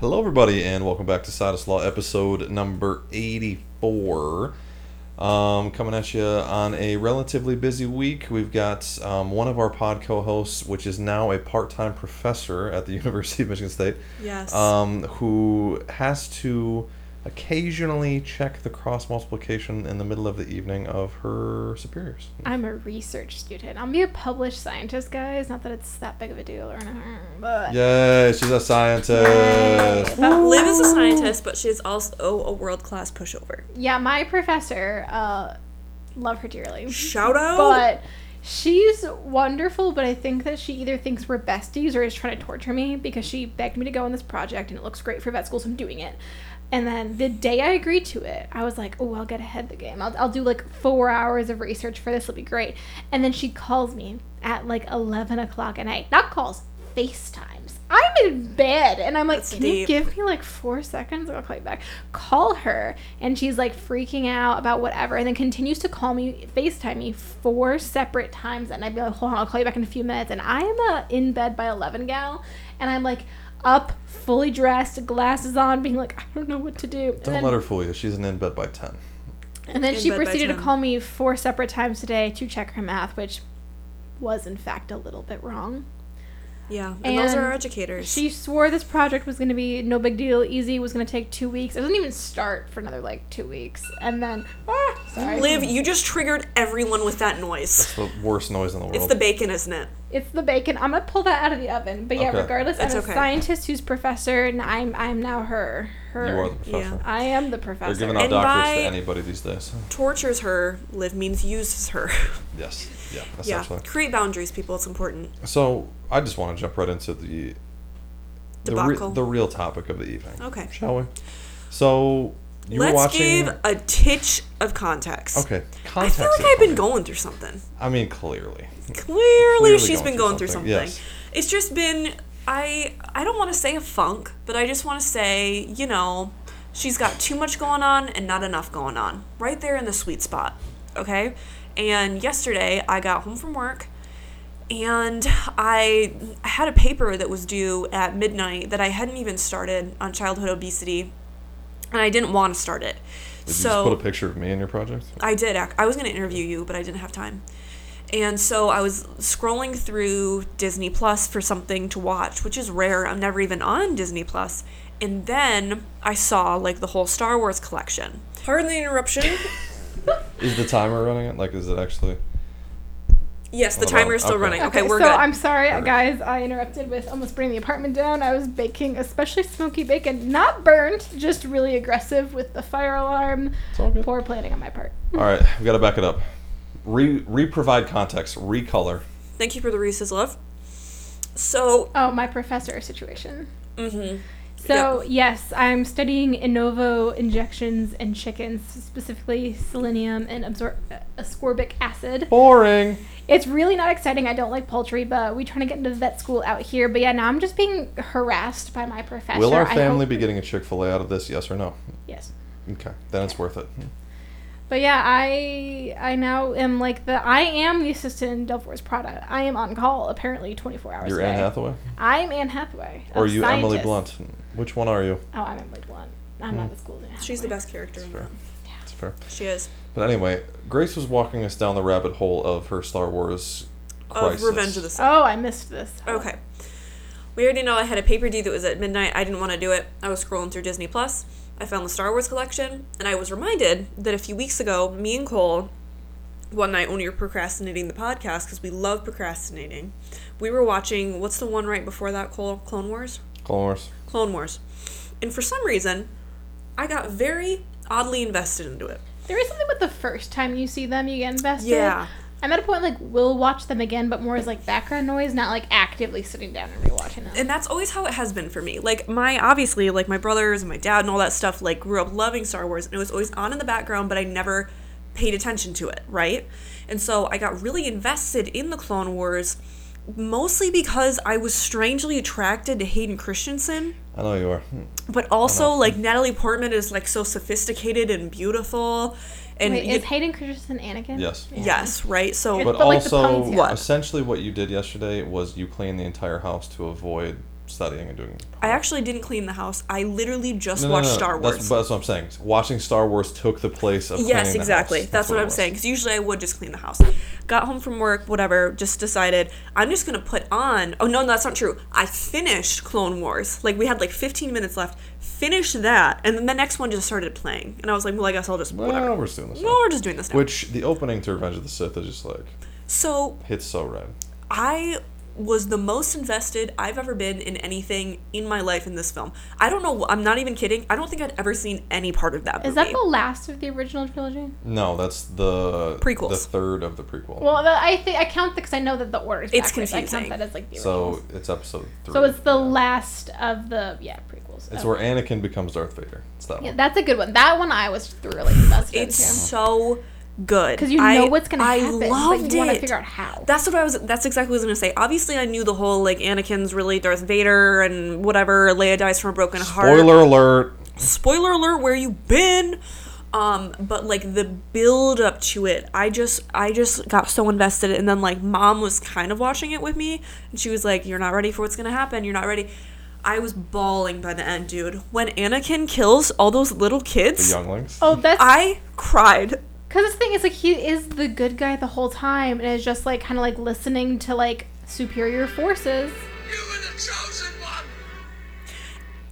Hello, everybody, and welcome back to Sidus Law, episode number 84. Um, coming at you on a relatively busy week. We've got um, one of our pod co hosts, which is now a part time professor at the University of Michigan State, Yes. um, who has to occasionally check the cross multiplication in the middle of the evening of her superiors. I'm a research student. I'll be a published scientist, guys. Not that it's that big of a deal or anything, but Yay, she's a scientist. Yay. Liv is a scientist, but she's also a world class pushover. yeah, my professor, uh, love her dearly, Shout out. but she's wonderful. But I think that she either thinks we're besties or is trying to torture me because she begged me to go on this project and it looks great for vet school, so I'm doing it. And then the day I agreed to it, I was like, oh, I'll get ahead of the game. I'll, I'll do like four hours of research for this. It'll be great. And then she calls me at like 11 o'clock at night. Not calls, FaceTimes. I'm in bed. And I'm like, That's can you give me like four seconds? I'll call you back. Call her. And she's like freaking out about whatever. And then continues to call me, FaceTime me four separate times. And I'd be like, hold on, I'll call you back in a few minutes. And I am a in bed by 11 gal. And I'm like, up, fully dressed, glasses on, being like, I don't know what to do. And Don't then, let her fool you. She's an in bed by 10. and then In she proceeded to call me four separate times today to check her math, which was in fact a little bit wrong. yeah, and, those are our educators. She swore this project was going to be no big deal, easy, was going to take two weeks. It doesn't even start for another like two weeks. And then, ah, sorry. Liv, you just triggered everyone with that noise. That's the worst noise in the world. It's the bacon, isn't it? It's the bacon. I'm going to pull that out of the oven. But yeah, Okay. regardless, That's I'm okay. a scientist who's professor, and I'm I'm now her. Her. you are the professor. I am the professor. They're professor. giving out And doctorates to anybody these days. Tortures her. Liv means uses her. Yes. Yeah. yeah. Essentially. Create boundaries, people. It's important. So I just want to jump right into the the, re- Debacle. the real topic of the evening. Okay. Shall we? So you Let's watching. give a titch of context. okay. context I feel like I've been going through something. I mean, clearly. Clearly, Clearly she's going been going through something, something. yes. It's just been I I don't want to say a funk, but I just want to say, you know, she's got too much going on and not enough going on. Right there in the sweet spot. Okay? And yesterday I got home from work and I had a paper that was due at midnight that I hadn't even started on childhood obesity and I didn't want to start it. Did so you just put a picture of me in your project? I did. I was going to interview you, but I didn't have time. And so I was scrolling through Disney Plus for something to watch, which is rare. I'm never even on Disney Plus. And then I saw like the whole Star Wars collection. Pardon the interruption. Is the timer running it? Like, is it actually? Yes, the timer is still okay. running. Okay, we're so good. I'm sorry, Perfect. guys. I interrupted with almost burning the apartment down. I was baking, especially smoky bacon, not burnt, just really aggressive with the fire alarm. It's all good. Poor planning on my part. All right, we got to back it up. Re re provide context. Recolor. Thank you for the Reese's love. So, Oh, my professor situation. mhm. So yes, I'm studying in ovo injections in chickens, specifically selenium and absor- uh, ascorbic acid. Boring. It's really not exciting. I don't like poultry, but we trying to get into vet school out here. But yeah, now I'm just being harassed by my professor. Will our family be getting a Chick Fil A out of this? Yes or no? Yes. Okay, then it's worth it. But yeah, I I now am like the I am the assistant in Devil Wears Prada. I am on call apparently 24 hours You're a day. Anne Hathaway, I'm Anne Hathaway. or are you Emily scientist. Blunt? Which one are you? Oh, I'm in Emily Blunt. I'm not as cool as Anne she's the Hathaway. best character in fair. that. It's fair. She is. But anyway, Grace was walking us down the rabbit hole of her Star Wars crisis. Of Revenge of the Sith. Oh, I missed this. Okay. We already know I had a paper due that was at midnight. I didn't want to do it. I was scrolling through Disney Plus. I found the Star Wars collection, and I was reminded that a few weeks ago, me and Cole, one night when we were procrastinating the podcast, because we love procrastinating, we were watching what's the one right before that, Cole? Clone Wars? Clone Wars. Clone Wars. And for some reason, I got very oddly invested into it. There is something with the first time you see them, you get invested. Yeah. I'm at a point like we'll watch them again, but more as like background noise, not like actively sitting down and rewatching them. and that's always how it has been for me. Like my obviously like my brothers and my dad and all that stuff like grew up loving Star Wars and it was always on in the background, but I never paid attention to it, right? And so I got really invested in the Clone Wars mostly because I was strangely attracted to Hayden Christensen, I know you are. Hmm. but also like Natalie Portman is like so sophisticated and beautiful and Wait, you- is Hayden Christensen Anakin? Yes. Yeah. yes, right? So But, But, like, the also, puns, yeah. essentially, what you did yesterday was you cleaned the entire house to avoid studying and doing. I actually didn't clean the house. I literally just No, no, watched no, Star Wars. that's what I'm saying. Watching Star Wars took the place of. yes, exactly. house. That's, what, it I'm saying. Because usually I would just clean the house. Got home from work, whatever. Just decided I'm just gonna put on. Oh no, that's not true. I finished Clone Wars. Like we had like 15 minutes left. Finished that, and then the next one just started playing, and I was like, well, I guess I'll just whatever. Well, we're just doing this. Well, now. we're just doing this now. Which the opening to Revenge of the Sith is just like so hits so red. I was the most invested I've ever been in anything in my life in this film. I don't know. I'm not even kidding. I don't think I'd ever seen any part of that. Is movie. That the last of the original trilogy? No, that's the Prequels. The third of the prequel. Well, I think I count the because I know that the order is It's backwards. I count that as like the so originals. it's episode three. So it's the last of the yeah prequels. It's Okay. where Anakin becomes Darth Vader. It's that Yeah, one. that's a good one. That one I was thoroughly invested It's into. so good Because you I- know what's gonna I happen, I loved you want to it. figure out how. That's what I was. That's exactly what I was gonna say. Obviously, I knew the whole like Anakin's really Darth Vader and whatever. Leia dies from a broken heart. Spoiler alert. Spoiler alert. Where you been? Um, but like the build up to it, I just I just got so invested, and then like mom was kind of watching it with me, and she was like, "You're not ready for what's gonna happen. You're not ready." I was bawling by the end, dude. When Anakin kills all those little The kids, younglings. oh, that's I cried. Because the thing is like he is the good guy the whole time, and is just like kind of like listening to like superior forces. You were the chosen one!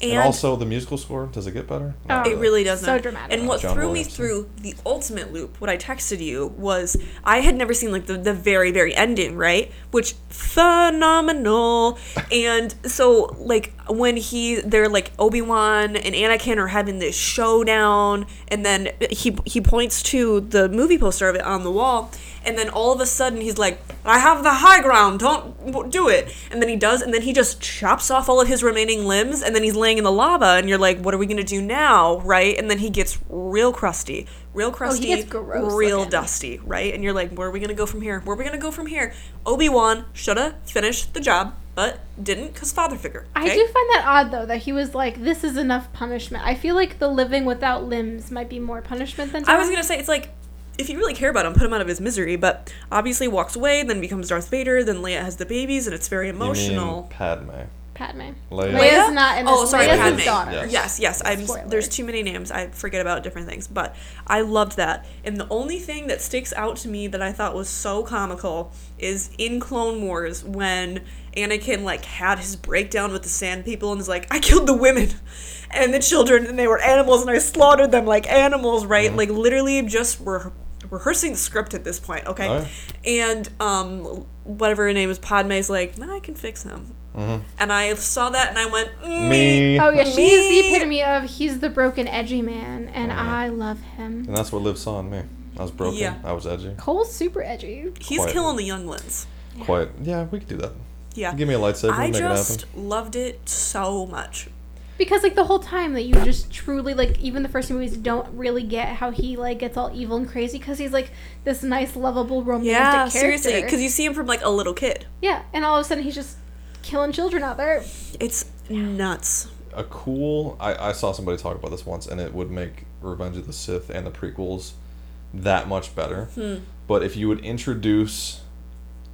And, And, also the musical score. Does it get better? Oh. It really doesn't. So dramatic. And what John threw Williamson. me through the ultimate loop, what I texted you was I had never seen like the, the very, very ending, right? Which phenomenal. and so like when he they're like Obi-Wan and Anakin are having this showdown and then he he points to the movie poster of it on the wall and then all of a sudden he's like I have the high ground don't do it. And then he does and then he just chops off all of his remaining limbs and then he's laying in the lava and you're like what are we going to do now? Right? And then he gets real crusty real oh, crusty gets gross real looking. dusty right and you're like where are we going to go from here where are we going to go from here Obi-Wan should have finished the job but didn't cuz father figure I do find that odd though that he was like, "This is enough punishment." I feel like the living without limbs might be more punishment than. I was gonna say it's like if you really care about him, put him out of his misery. But obviously walks away, then becomes Darth Vader. Then Leia has the babies, and it's very You mean emotional. Padme. Padme. Leia. Leia's not in Oh, sorry, Leia's Padme. daughter. Yes. Yes, yes. I'm. Spoiler. There's too many names. I forget about different things. But I loved that. And the only thing that sticks out to me that I thought was so comical is in Clone Wars when Anakin like had his breakdown with the Sand People and is like, I killed the women and the children and they were animals and I slaughtered them like animals. Right? Like literally just re- rehearsing the script at this point. Okay. Oh, And um, whatever her name is, Padme's like, nah, I can fix him. And I saw that and I went, mm, Me. Oh yeah, she's the epitome of he's the broken, edgy man, and I love him. And that's what Liv saw in me. I was broken. Yeah. I was edgy. Cole's super edgy. He's Quite. killing the young younglings. Quite. Yeah, we could do that. Yeah. Give me a lightsaber. I make just it happen. loved it so much. Because like the whole time that you just truly like even the first two movies don't really get how he like gets all evil and crazy because he's like this nice lovable romantic Yeah, character. seriously, because you see him from like a little kid. yeah, and all of a sudden he's just killing children out there. It's nuts. a cool. I, I saw somebody talk about this once, and it would make Revenge of the Sith and the prequels that much better. Hmm. But if you would introduce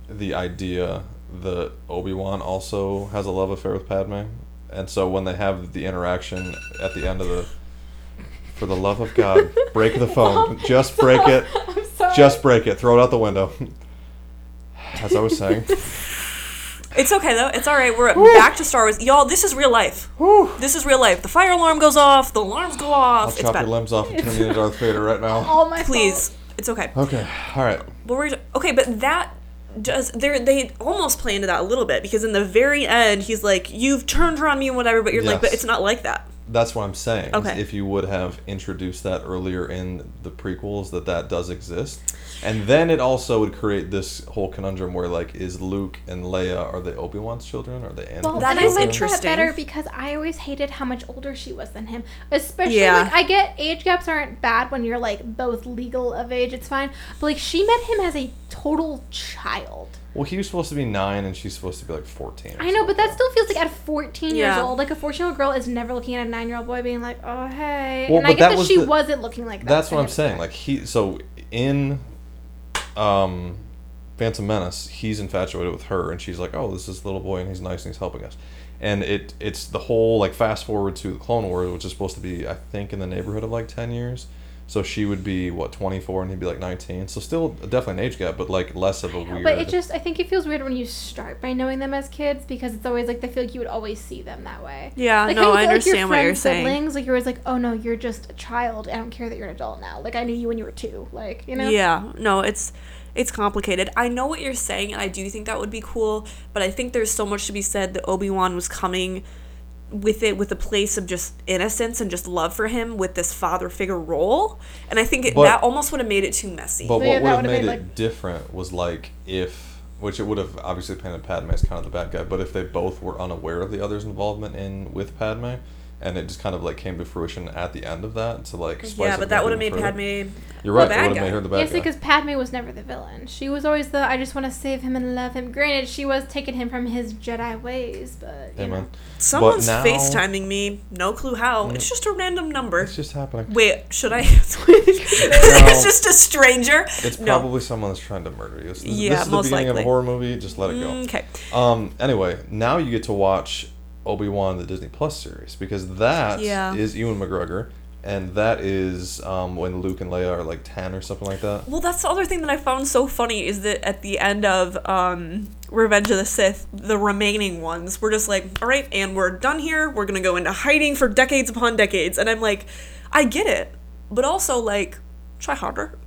the idea that Obi Wan also has a love affair with Padme, and so when they have the interaction at the end of the, for the love of God, break the phone. Just break it. I'm sorry. Just break it. Throw it out the window. As I was saying. It's okay though. It's all right. We're back to Star Wars, y'all. This is real life. This is real life. The fire alarm goes off. The alarms go off. I'll it's chop bad. your limbs off and turn you into Darth Vader right now. all my Please, fault. it's okay. Okay. All right. What were you, okay, but that does they they almost play into that a little bit because in the very end he's like, "You've turned her on me and whatever," but you're like, "But it's not like that." That's what I'm saying. Okay. If you would have introduced that earlier in the prequels, that that does exist, and then it also would create this whole conundrum where like, is Luke and Leia are they Obi Wan's children? Are they Anakin's Well, That and is interesting. That better because I always hated how much older she was than him. Especially Yeah. like I get age gaps aren't bad when you're like both legal of age, it's fine. But like she met him as a total child. Well, he was supposed to be nine, and she's supposed to be like fourteen. I know, but that still feels like at 14 years old, like a 14 year old girl is never looking at a nine year old boy being like, oh hey. Well, and I but get that that, was she the- wasn't looking like that. That's what I'm saying. Like he, so in, um, Phantom Menace, he's infatuated with her, and she's like, "Oh, this is little boy, and he's nice, and he's helping us." and it it's the whole like fast forward to the Clone Wars, which is supposed to be I think in the neighborhood of like ten years. So she would be what twenty four, and he'd be like nineteen. So still definitely an age gap, but like less of a weird. But it just, I think it feels weird when you start by knowing them as kids because it's always like they feel like you would always see them that way. Yeah, like, no, how you I feel like your understand what you're saying. Siblings, like you're always like, oh no, you're just a child. I don't care that you're an adult now. Like I knew you when you were two. Like you know. Yeah, no, it's it's complicated. I know what you're saying, and I do think that would be cool. But I think there's so much to be said that Obi Wan was coming with it with a place of just innocence and just love for him with this father figure role, and I think it, But- that almost would have made it too messy. But So, yeah, what would have would've made, made, it like- different was like if, which it would have obviously painted Padme as kind of the bad guy, but if they both were unaware of the other's involvement in with Padme, and it just kind of like came to fruition at the end of that to like spice yeah, up but that would have made further. Padme. You're right. the It would have made her the bad Yes, guy. because Padme was never the villain. She was always the I just want to save him and love him. Granted, she was taking him from his Jedi ways, but you Amen. know. Someone's now- FaceTiming me. No clue how. It's just a random number. It's just happening. Wait, should I answer? it's just a stranger. It's No. probably someone that's trying to murder you. This, Yeah, this is the most beginning of a horror movie. Just let it go. Okay. Um. Anyway, now you get to watch Obi Wan the Disney Plus series because that is Yeah. Ewan McGregor, and that is um when Luke and Leia are like ten or something like that. Well, that's the other thing that I found so funny is that at the end of um, Revenge of the Sith, the remaining ones were just like, all right, and we're done here. We're going to go into hiding for decades upon decades. And I'm like, I get it. But also, like, try harder.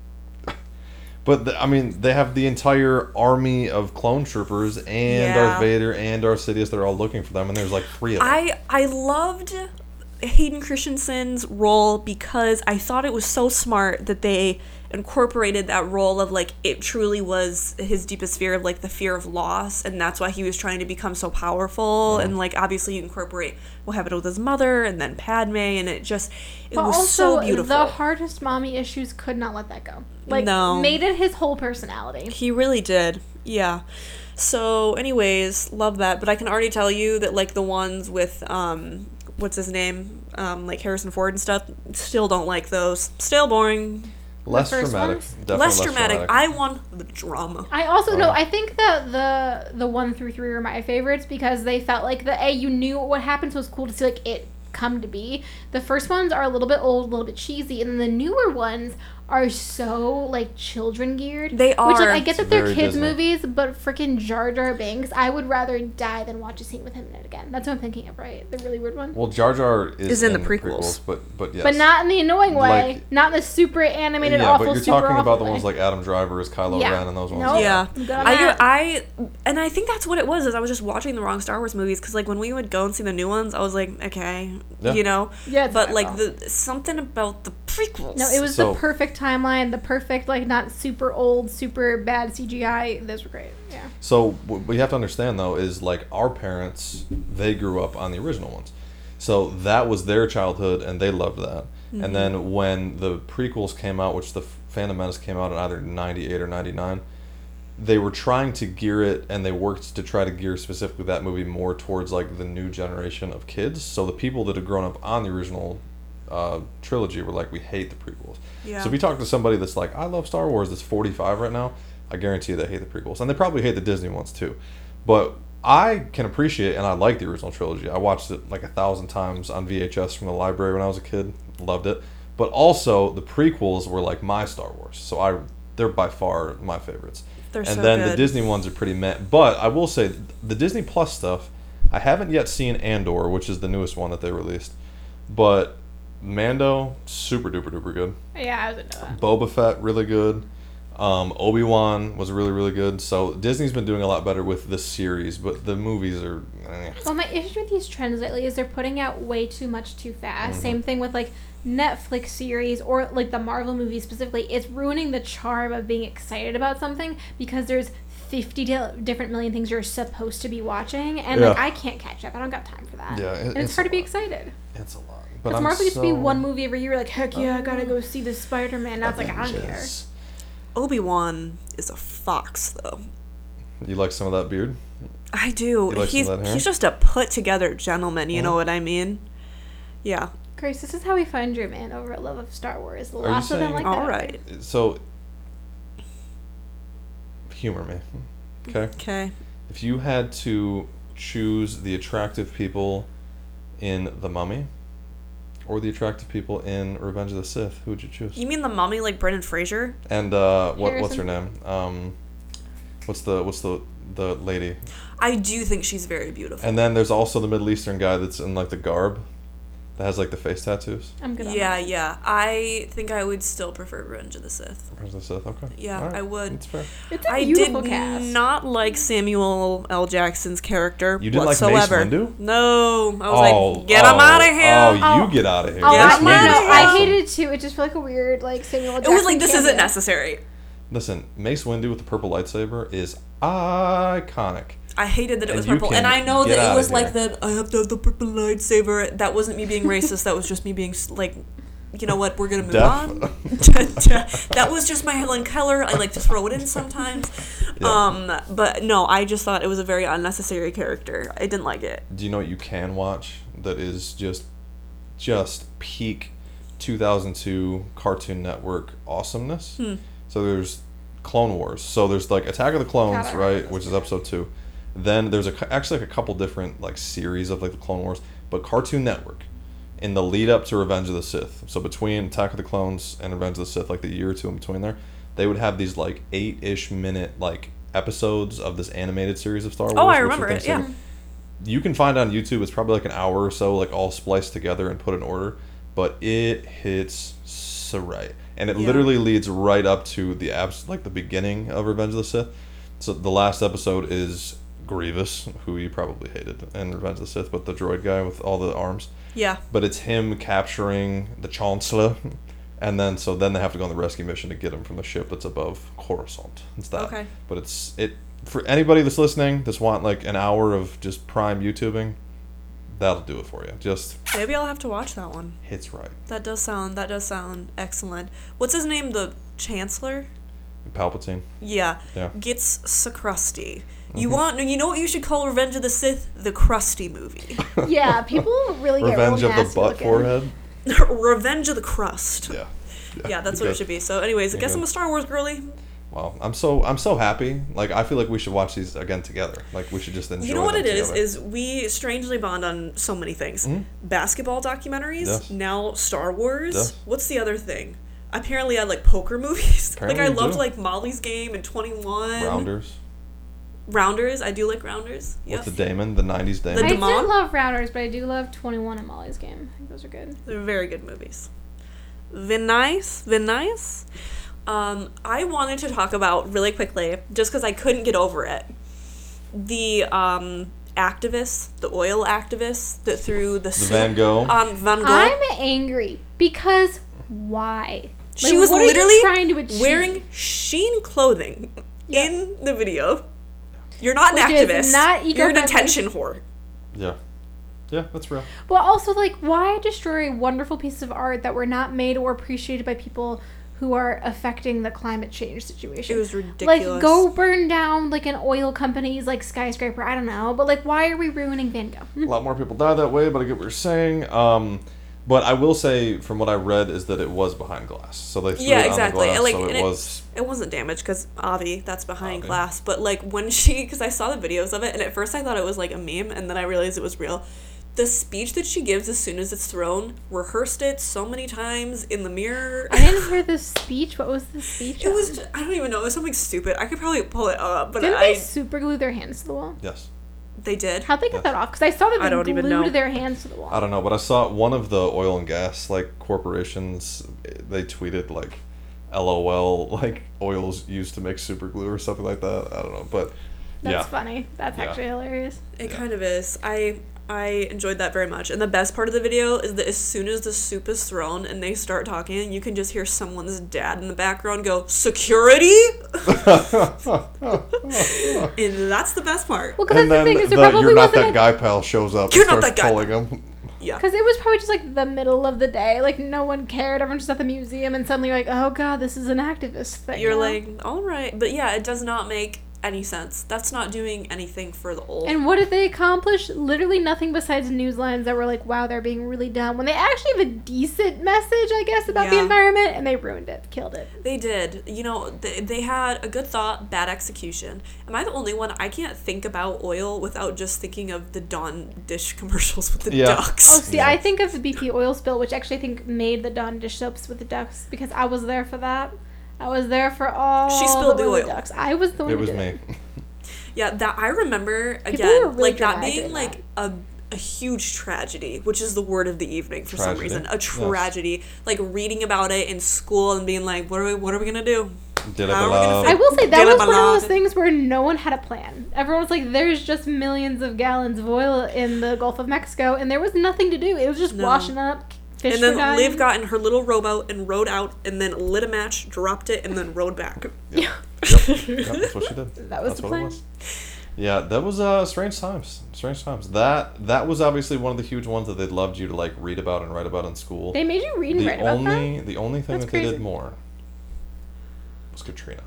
But the, I mean, they have the entire army of clone troopers and Yeah. Darth Vader and Darth Sidious. They're all looking for them, and there's like three of them. I, I loved Hayden Christensen's role because I thought it was so smart that they incorporated that role of like it truly was his deepest fear of like the fear of loss and that's why he was trying to become so powerful and like obviously you incorporate what happened with his mother and then Padme and it just it But was also, so beautiful. the hardest mommy issues could not let that go. Like, No. made it his whole personality. He really did. Yeah. So, anyways, love that. But I can already tell you that like the ones with um, what's his name, um, like Harrison Ford and stuff, still don't like those. Still boring. Less dramatic. Definitely less dramatic. I want the drama. I also know. Wow. I think that the the one through three are my favorites because they felt like the a you knew what happened, so it was cool to see like it come to be. The first ones are a little bit old, a little bit cheesy, and then the newer ones are so like children geared. They are. Which like. I get that they're kids Disney. movies, but freaking Jar Jar Binks, I would rather die than watch a scene with him in it again. That's what I'm thinking of, right? The really weird one. Well, Jar Jar is, Is in the prequels. but but yes. But not in the annoying way. Like- not in the super animated, yeah, awful, but you're super talking about the ones way. like Adam Driver as Kylo Yeah. Ren and those ones. No. yeah, I'm I, and I think that's what it was. Is I was just watching the wrong Star Wars movies because like when we would go and see the new ones, I was like, okay, Yeah. you know. Yeah, But like the something about the prequels. No, it was So- the perfect timeline, the perfect like not super old, super bad CGI. Those were great. Yeah. So what we have to understand though is like our parents, they grew up on the original ones, so that was their childhood and they loved that. And mm-hmm. then when the prequels came out, which the Phantom Menace came out in either '98 or '99, they were trying to gear it and they worked to try to gear specifically that movie more towards like the new generation of kids. So the people that had grown up on the original uh, trilogy were like, we hate the prequels. Yeah. So if you talk to somebody that's like, I love Star Wars, that's 45 right now, I guarantee you they hate the prequels. And they probably hate the Disney ones too. But I can appreciate and I like the original trilogy. I watched it like a thousand times on VHS from the library when I was a kid. Loved it. But also the prequels were like my Star Wars. So I they're by far my favorites. They're and so then the. Disney ones are pretty meh. But I will say the Disney Plus stuff, I haven't yet seen Andor, which is the newest one that they released. But Mando, super duper duper good. Yeah, I was into that. Boba Fett, really good. Um, Obi Wan was really really good. So Disney's been doing a lot better with the series, but the movies are. eh. Well, my issue with these trends lately is they're putting out way too much too fast. Same thing with like Netflix series or like the Marvel movies specifically. It's ruining the charm of being excited about something because there's 50 different million things you're supposed to be watching, and like I can't catch up. I don't got time for that. Yeah, it- and it's, it's hard to be excited. It's a lot. But Because I'm Marvel used to be one movie every year. Like heck yeah, I gotta go see the Spider Man. Now it's like I don't care. Obi Wan is a fox, though. You like some of that beard? I do. like He's of that hair? he's just a put together gentleman. You know Mhm. what I mean? Yeah. Grace, this is how we find your man over a love of Star Wars. you Lots of them saying- like that. All right. So, humor me, okay? Okay. If you had to choose the attractive people in The Mummy or the attractive people in Revenge of the Sith? Who would you choose? You mean the mummy like Brendan Fraser? And uh, what what's her name? Um, what's the what's the the lady? I do think she's very beautiful. And then there's also the Middle Eastern guy that's in like the garb, that has like the face tattoos. I'm good. on yeah, that. yeah. I think I would still prefer Revenge of the Sith. Revenge of the Sith. Okay. Yeah, All right. I would. It's fair. It's a I beautiful did cast. not like Samuel L. Jackson's character You didn't like Mace whatsoever. Windu? No, I was oh, like, get him oh, out of here. Oh, you Oh. get out of here. Oh, Get I, him no, no, outta no, here. I hated it too. It just felt like a weird, like Samuel. L. it was like Jackson this isn't necessary. Listen, Mace Windu with the purple lightsaber is iconic. I hated that it And was purple, and I know that it was like here. that. I have to have the purple lightsaber. That wasn't me being racist. that was just me being like, you know what? We're gonna move Deaf. on. that was just my Helen Keller. I like to throw it in sometimes. Yeah. Um, but no, I just thought it was a very unnecessary character. I didn't like it. Do you know what you can watch that is just, just peak 2002 Cartoon Network awesomeness? Hmm. So there's Clone Wars. So there's like Attack of the Clones, God, right, which is episode two. Then there's a actually like a couple different like series of like the Clone Wars, but Cartoon Network in the lead up to Revenge of the Sith. So between Attack of the Clones and Revenge of the Sith, like the year or two in between there, they would have these like eight ish minute like episodes of this animated series of Star Wars. Oh, I remember it, yeah. You can find it on YouTube. It's probably like an hour or so, like all spliced together and put in order. But it hits so right, and it Yeah. literally leads right up to the abs like the beginning of Revenge of the Sith. So the last episode is Grievous, who you probably hated in Revenge of the Sith, but the droid guy with all the arms. Yeah. But it's him capturing the Chancellor, and then so then they have to go on the rescue mission to get him from the ship that's above Coruscant. It's that. Okay. But it's it for anybody that's listening that's want like an hour of just prime YouTubing. That'll do it for you. Just Maybe I'll have to watch that one. hits right. That does sound. That does sound excellent. What's his name? The Chancellor. Palpatine. Yeah. Yeah. Gets so crusty. You want? You know what you should call Revenge of the Sith? The crusty movie. Yeah, people really get Revenge real of the nasty butt looking. forehead. Revenge of the crust. Yeah. Yeah, that's what it should be. So, anyways, I guess good. I'm a Star Wars girly. Wow, I'm so I'm so happy. Like I feel like we should watch these again together. Like we should just enjoy. You know what them it is? together. Is we strangely bond on so many things. Mm-hmm. Basketball documentaries. Yes. Now Star Wars. Yes. What's the other thing? Apparently, I like poker movies. Apparently like I you loved do. like Molly's Game and Twenty One. Rounders. Rounders. I do like Rounders. With Yes. the Damon, the '90s The Damon. I Demon? do love Rounders, but I do love 21 and Molly's Game. I think those are good. They're very good movies. Vin nice, Vin nice. Um, I wanted to talk about really quickly, just because I couldn't get over it. The um, activists, the oil activists that threw the, the soup Van Gogh. on Van Gogh. I'm angry because why? she Like, was what are you literally trying to achieve? wearing Shein clothing Yeah. in the video. You're not an Which is activist. not You're an eco-friendly. attention whore. yeah, yeah, that's real. Well, also, like, why destroy wonderful pieces of art that were not made or appreciated by people who are affecting the climate change situation? It was ridiculous. Like, go burn down, like, an oil company's, like, skyscraper. I don't know. But, like, why are we ruining Van Gogh? A lot more people die that way, but I get what you're saying. Um, but I will say, from what I read, is that it was behind glass. So they threw Yeah, it exactly. on the glass, Like, so and it it- was. It wasn't damaged because Avi, that's behind Avi. glass. But like when she, because I saw the videos of it, and at first I thought it was like a meme, and then I realized it was real. The speech that she gives as soon as it's thrown, rehearsed it so many times in the mirror. I didn't hear the speech. What was the speech? It was on? just, I don't even know. It was something stupid. I could probably pull it up, but Didn't I they super glue their hands to the wall? Yes. They did. How'd they get that off? Because I saw that they I don't glued even know. their hands to the wall. I don't know, but I saw one of the oil and gas like corporations. They tweeted like, "LOL," like oils used to make super glue or something like that. I don't know, but That's yeah, funny. That's Yeah. actually hilarious. It Yeah. kind of is. I I enjoyed that very much. And the best part of the video is that as soon as the soup is thrown and they start talking, you can just hear someone's dad in the background go, "Security?" and that's the best part. Well, because and that's the then thing is the, probably you're not wasn't that a guy pal shows up You're and not starts that guy. pulling him. Yeah. Because it was probably just like the middle of the day. Like no one cared. Everyone's just at the museum, and suddenly you're like, oh god, this is an activist thing. You're like, all right, but yeah, it does not make any sense. That's not doing anything for the old. And what did they accomplish? Literally nothing besides news lines that were like, wow, they're being really dumb. When they actually have a decent message, I guess, about the environment, and they ruined it, killed it. They did. You know, they, they had a good thought, bad execution. Am I the only one? I can't think about oil without just thinking of the Dawn dish commercials with the Yeah. ducks. Oh, see, Yeah. I think of the BP oil spill, which actually I think made the Dawn dish soaps with the ducks because I was there for that. I was there for all She spilled the oily oil. ducks. I was the one It was me. it. Yeah, that I remember again, really like that being in like a a huge tragedy, which is the word of the evening for some reason. A yes. tragedy. Like reading about it in school and being like, what are we what are we gonna do? Did How I are we gonna I will say that Did was I one of those things where no one had a plan. Everyone was like, "There's just millions of gallons of oil in the Gulf of Mexico," and there was nothing to do. It was just No. washing up. Fish And then dying. Liv got in her little rowboat and rowed out and then lit a match, dropped it, and then rowed back. Yeah. Yep, yep, that's what she did. That was that's the what plan. it was. Yeah, that was uh strange times. Strange times. That that was obviously one of the huge ones that they'd loved you to like read about and write about in school. They made you read and the write about only that. the only thing That's that they did more was Katrina.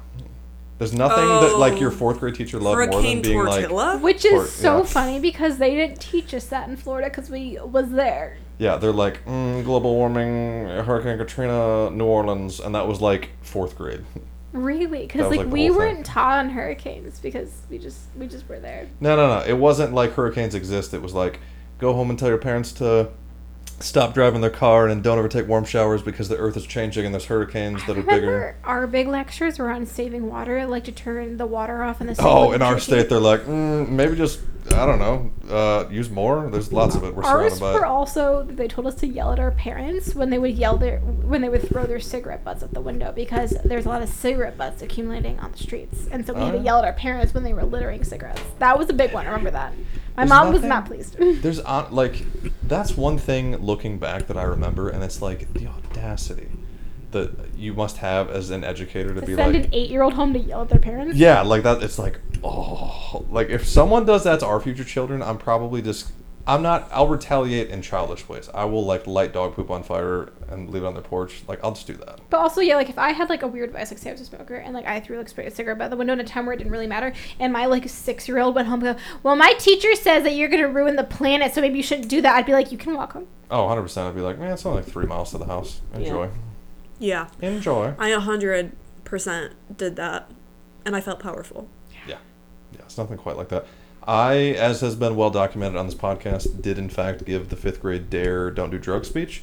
There's nothing that like your Oh. fourth grade teacher loved more than being like Which is Or- so yeah. funny because they didn't teach us that in Florida because we was there. Yeah they're like mm, global warming Hurricane Katrina New Orleans and that was like fourth grade. Really, because like, like, we weren't taught on hurricanes because we just we just were there. No, no, no. It wasn't like hurricanes exist. It was like go home and tell your parents to stop driving their car and don't ever take warm showers because the earth is changing and there's hurricanes that are bigger. our big lectures were on saving water, like to turn the water off in the. Oh, in our state, they're like, mm, maybe just I don't know, uh, use more. There's lots of it. We're Ours surrounded by. were it. also they told us to yell at our parents when they would yell their when they would throw their cigarette butts at the window because there's a lot of cigarette butts accumulating on the streets, and so we had to Oh. yell at our parents when they were littering cigarettes. That was a big one. I remember that. My There's mom was nothing- not pleased. There's on like that's one thing looking back that I remember, and it's like the audacity that you must have as an educator to to be send like, an eight-year-old home to yell at their parents. Yeah, like that. It's like, oh, like if someone does that to our future children, I'm probably just, I'm not. I'll retaliate in childish ways. I will like light dog poop on fire and leave it on their porch. Like I'll just do that. But also, yeah, like if I had like a weird vice, like say I was a smoker, and like I threw like sprayed a cigarette by the window in a time where it didn't really matter, and my like six year old went home and go, well, my teacher says that you're gonna ruin the planet, so maybe you shouldn't do that. I'd be like, you can walk home. Oh, 100 percent. I'd be like, man, it's only like three miles to the house. Enjoy, Yeah, enjoy. I a hundred percent did that, and I felt powerful. Yeah, yeah. It's nothing quite like that. I, as has been well documented on this podcast, did in fact give the fifth grade dare don't do drugs speech.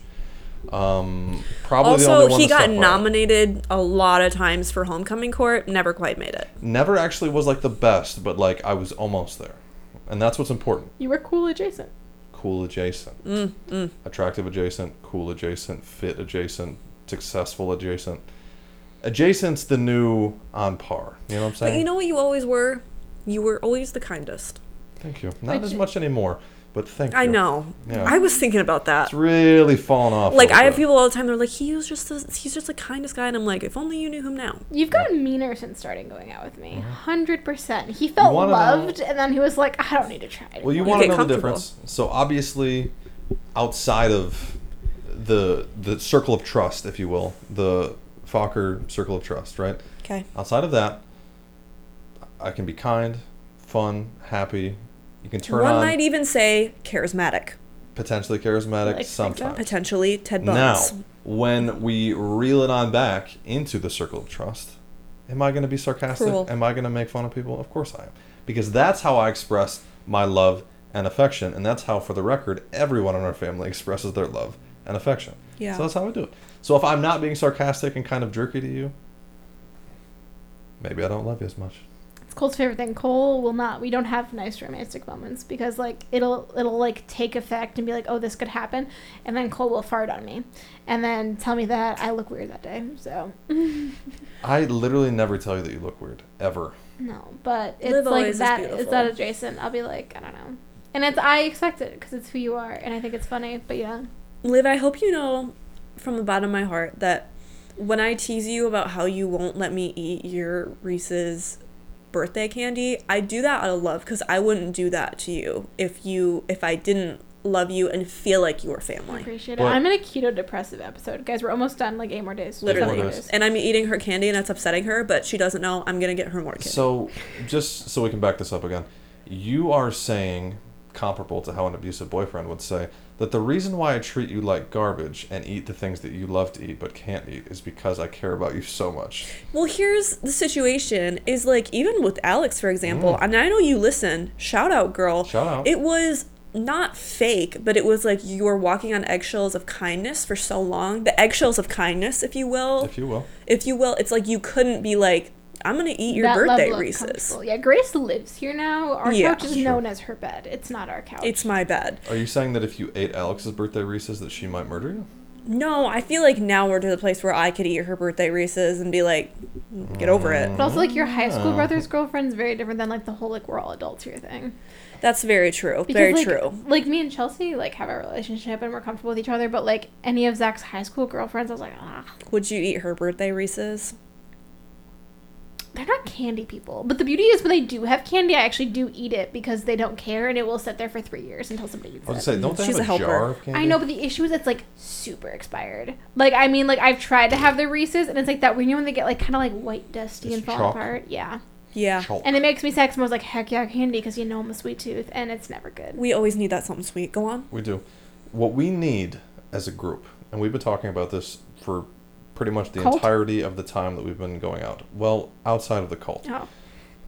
Um, probably the only also, one he got stuck by nominated a lot of times for homecoming court. Never quite made it. Never actually was like the best, but like I was almost there, and that's what's important. You were cool adjacent. Cool adjacent, Mm, Mm, attractive adjacent, cool adjacent, fit adjacent, successful adjacent. Adjacent's the new on par. You know what I'm saying? But you know what you always were? You were always the kindest. thank you. Not as much anymore, but thank you. I know. Yeah. I was thinking about that. It's really fallen off. Like I have bit. people all the time. They're like, he was just the, he's just the kindest guy, and I'm like, if only you knew him now. You've gotten meaner since starting going out with me. Mm-hmm. Hundred percent. He felt wanna know- loved, and then he was like, I don't need to try. It. Well, you anymore." want to know the difference. So obviously, outside of the the circle of trust, if you will, the Focker circle of trust, right? Okay. Outside of that, I can be kind, fun, happy. You can turn One on might even say charismatic, potentially charismatic Like, think so? sometimes. potentially Ted Now, when we reel it on back into the circle of trust, am I going to be sarcastic? Cruel. Am I going to make fun of people? Of course I am. Because that's how I express my love and affection. And that's how, for the record, everyone in our family expresses their love and affection. Yeah. So that's how I do it. So if I'm not being sarcastic and kind of jerky to you, maybe I don't love you as much. It's Cole's favorite thing. Cole will not. We don't have nice romantic moments because like it'll it'll like take effect and be like, oh, this could happen, and then Cole will fart on me, and then tell me that I look weird that day. So I literally never tell you that you look weird, ever. no, but it's Liv like always is that. Is beautiful. that adjacent? I'll be like, I don't know, and it's I expect it because it's who you are, and I think it's funny. But yeah, Liv, I hope you know from the bottom of my heart that when I tease you about how you won't let me eat your Reese's birthday candy, I do that out of love because I wouldn't do that to you if you if I didn't love you, and feel like you are I family. appreciate But- it. I'm in a keto depressive episode, guys. We're almost done. Like eight more days. Literally. Seven more days. days. And I'm eating her candy, and that's upsetting her, but she doesn't know I'm gonna get her more candy. So, just so we can back this up again, you are saying, comparable to how an abusive boyfriend would say, that the reason why I treat you like garbage and eat the things that you love to eat but can't eat is because I care about you so much. Well, here's the situation is like even with Alex, for example, and I know you listen, shout out, girl. Mm. Shout out. It was not fake, but it was like you were walking on eggshells of kindness for so long. The eggshells of kindness, if you will. If you will. If you will, it's like you couldn't be like, I'm gonna eat your That birthday level of Reese's. Yeah, Grace lives here now. Our Yeah. couch is Sure. known as her bed. It's not our couch. It's my bed. Are you saying that if you ate Alex's birthday Reese's that she might murder you? No, I feel like now we're to the place where I could eat her birthday Reese's and be like, get over it. but also like your high school Oh. brother's girlfriend's very different than like the whole like we're all adults here thing. That's very true. Because, very like, true. Like me and Chelsea like have a relationship and we're comfortable with each other, but like any of Zach's high school girlfriends, I was like, ah, Would you eat her birthday Reese's? They're not candy people. But the beauty is when they do have candy, I actually do eat it because they don't care and it will sit there for three years until somebody eats I was it. say, don't they She's have a a, helper. jar of candy? I know, but the issue is it's like super expired. Like I mean, like I've tried to have the Reese's, and it's like that when you know when they get like kind of like white, dusty, It's and fall chalk. apart. Yeah, Yeah. Chalk. and it makes me sad 'cause I was like, heck yeah, candy, because you know I'm a sweet tooth, and it's never good. We always need that something sweet. Go on. We do. What we need as a group, and we've been talking about this for pretty much the Cult? entirety of the time that we've been going out. Well, outside of the cult. Oh,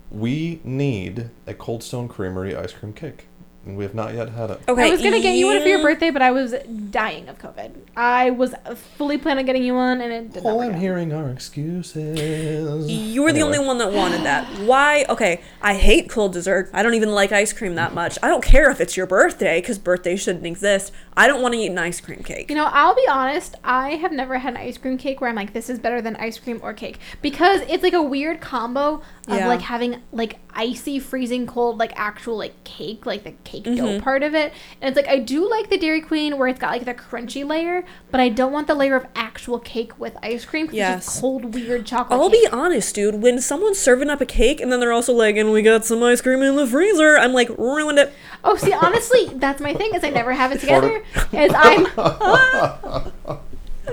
We need a Cold Stone Creamery ice cream cake. And we have not yet had it. Okay. I was gonna get you one for your birthday, but I was dying of COVID. I was fully planning on getting you one, and it did not All work I'm out. hearing are excuses. You were the only one that wanted that. Why? Okay, I hate cold dessert. I don't even like ice cream that much. I don't care if it's your birthday because birthdays shouldn't exist. I don't want to eat an ice cream cake. You know, I'll be honest. I have never had an ice cream cake where I'm like, this is better than ice cream or cake because it's like a weird combo of Yeah. like having like icy, freezing cold, like actual like cake, like the cake Mm-hmm. dough part of it. And it's like I do like the Dairy Queen where it's got like the crunchy layer, but I don't want the layer of actual cake with ice cream. 'cause It's Yes. just cold, weird chocolate. I'll cake. be honest, dude. When someone's serving up a cake and then they're also like, and we got some ice cream in the freezer, I'm like, ruined it. Oh, see, honestly, that's my thing. Is I never have it together. Is I'm.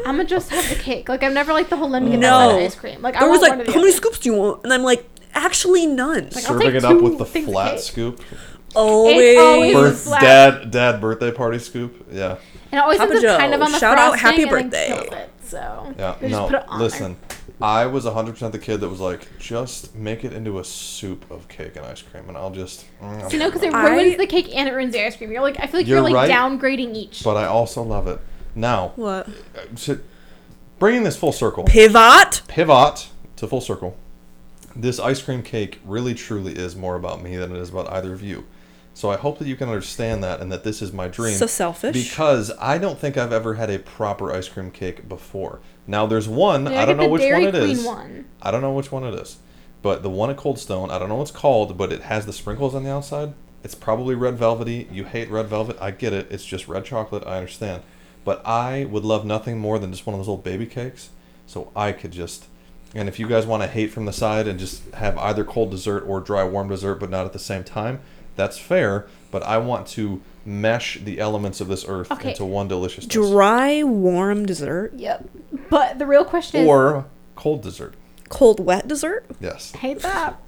I'm gonna just have the cake. Like I'm never like the whole let me get No. ice cream. Like I There was want like, one or how many scoops do you want? And I'm like, actually none. Like, I'll Serving take it up two with the flat cake. scoop. Always. always- Birth, flat. dad, dad birthday party scoop. Yeah. And it always Papa ends up kind of Joe, on the shout out, frosting happy and then birthday. kills it, so Yeah. they just no, put it on there. listen. I was 100% the kid that was like, just make it into a soup of cake and ice cream, and I'll just. mm, You know, because it I- ruins the cake and it ruins the ice cream. You're like, I feel like you're, You're like right, downgrading each. But I also love it. Now, What? uh, so- bringing this full circle, Pivot. pivot to full circle. This ice cream cake really truly is more about me than it is about either of you. So I hope that you can understand that and that this is my dream. So selfish. Because I don't think I've ever had a proper ice cream cake before. Now there's one, Yeah, I don't know which Dairy one it Queen is. One. I don't know which one it is. But the one at Cold Stone, I don't know what it's called, but it has the sprinkles on the outside. It's probably red velvety. You hate red velvet. I get it. It's just red chocolate. I understand. But I would love nothing more than just one of those little baby cakes. So I could just. And if you guys want to hate from the side and just have either cold dessert or dry warm dessert, but not at the same time, that's fair. But I want to mesh the elements of this earth Okay. into one delicious Dry, warm dessert. Yep. But the real question is, Or cold dessert. Cold, wet dessert. Yes. hate that.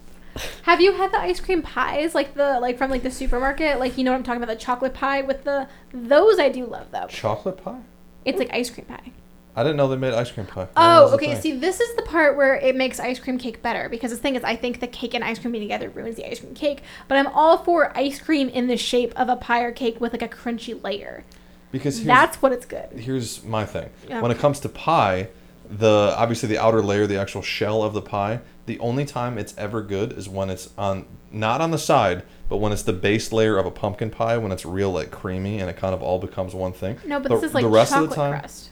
Have you had the ice cream pies like the like from like the supermarket? Like you know what I'm talking about, the chocolate pie with the those I do love though. Chocolate pie? It's like ice cream pie. I didn't know they made ice cream pie. I didn't know that Oh, okay. See, this is the part where it makes ice cream cake better because the thing is, I think the cake and ice cream being together ruins the ice cream cake. But I'm all for ice cream in the shape of a pie or cake with like a crunchy layer. Because here's, That's what it's good. here's my thing. Yeah. When it comes to pie, the obviously the outer layer, the actual shell of the pie, the only time it's ever good is when it's on not on the side, but when it's the base layer of a pumpkin pie, when it's real like creamy and it kind of all becomes one thing. No, but the, this is like the rest chocolate of the time. crust.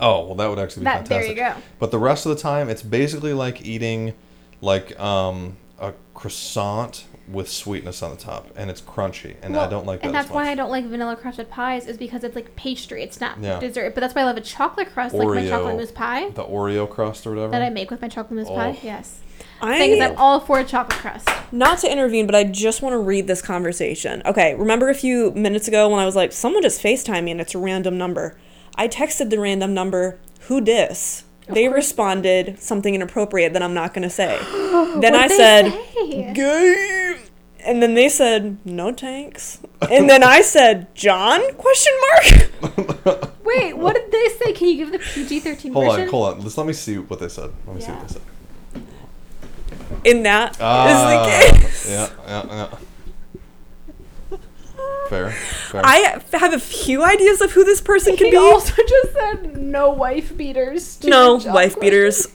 Oh, well, that would actually be That there fantastic. you go. But the rest of the time, it's basically like eating like um, a croissant with sweetness on the top, and it's crunchy, and I don't like that. And as that's why. I don't like vanilla crusted pies is because it's like pastry. It's not Yeah. dessert. But that's why I love a chocolate crust, like my chocolate mousse pie the Oreo crust or whatever. that I make with my chocolate mousse pie. Oh. Yes. thing is I I'm all for a chocolate crust. not to intervene, but I just want to read this conversation. Okay, remember a few minutes ago when I was like, someone just FaceTime me and it's a random number. I texted the random number, who dis? They responded something inappropriate that I'm not gonna say. then I said, say? gay. And then they said, no tanks. And then I said, John? Question mark. Wait, what did they say? Can you give the PG-13 Hold version? on, hold on. Let's let me see what they said. Let me see Yeah. what they said. In that is Ah, the case. yeah, yeah, yeah. Fair, fair. I have a few ideas of who this person could be. also just said no wife beaters. no wife question. beaters.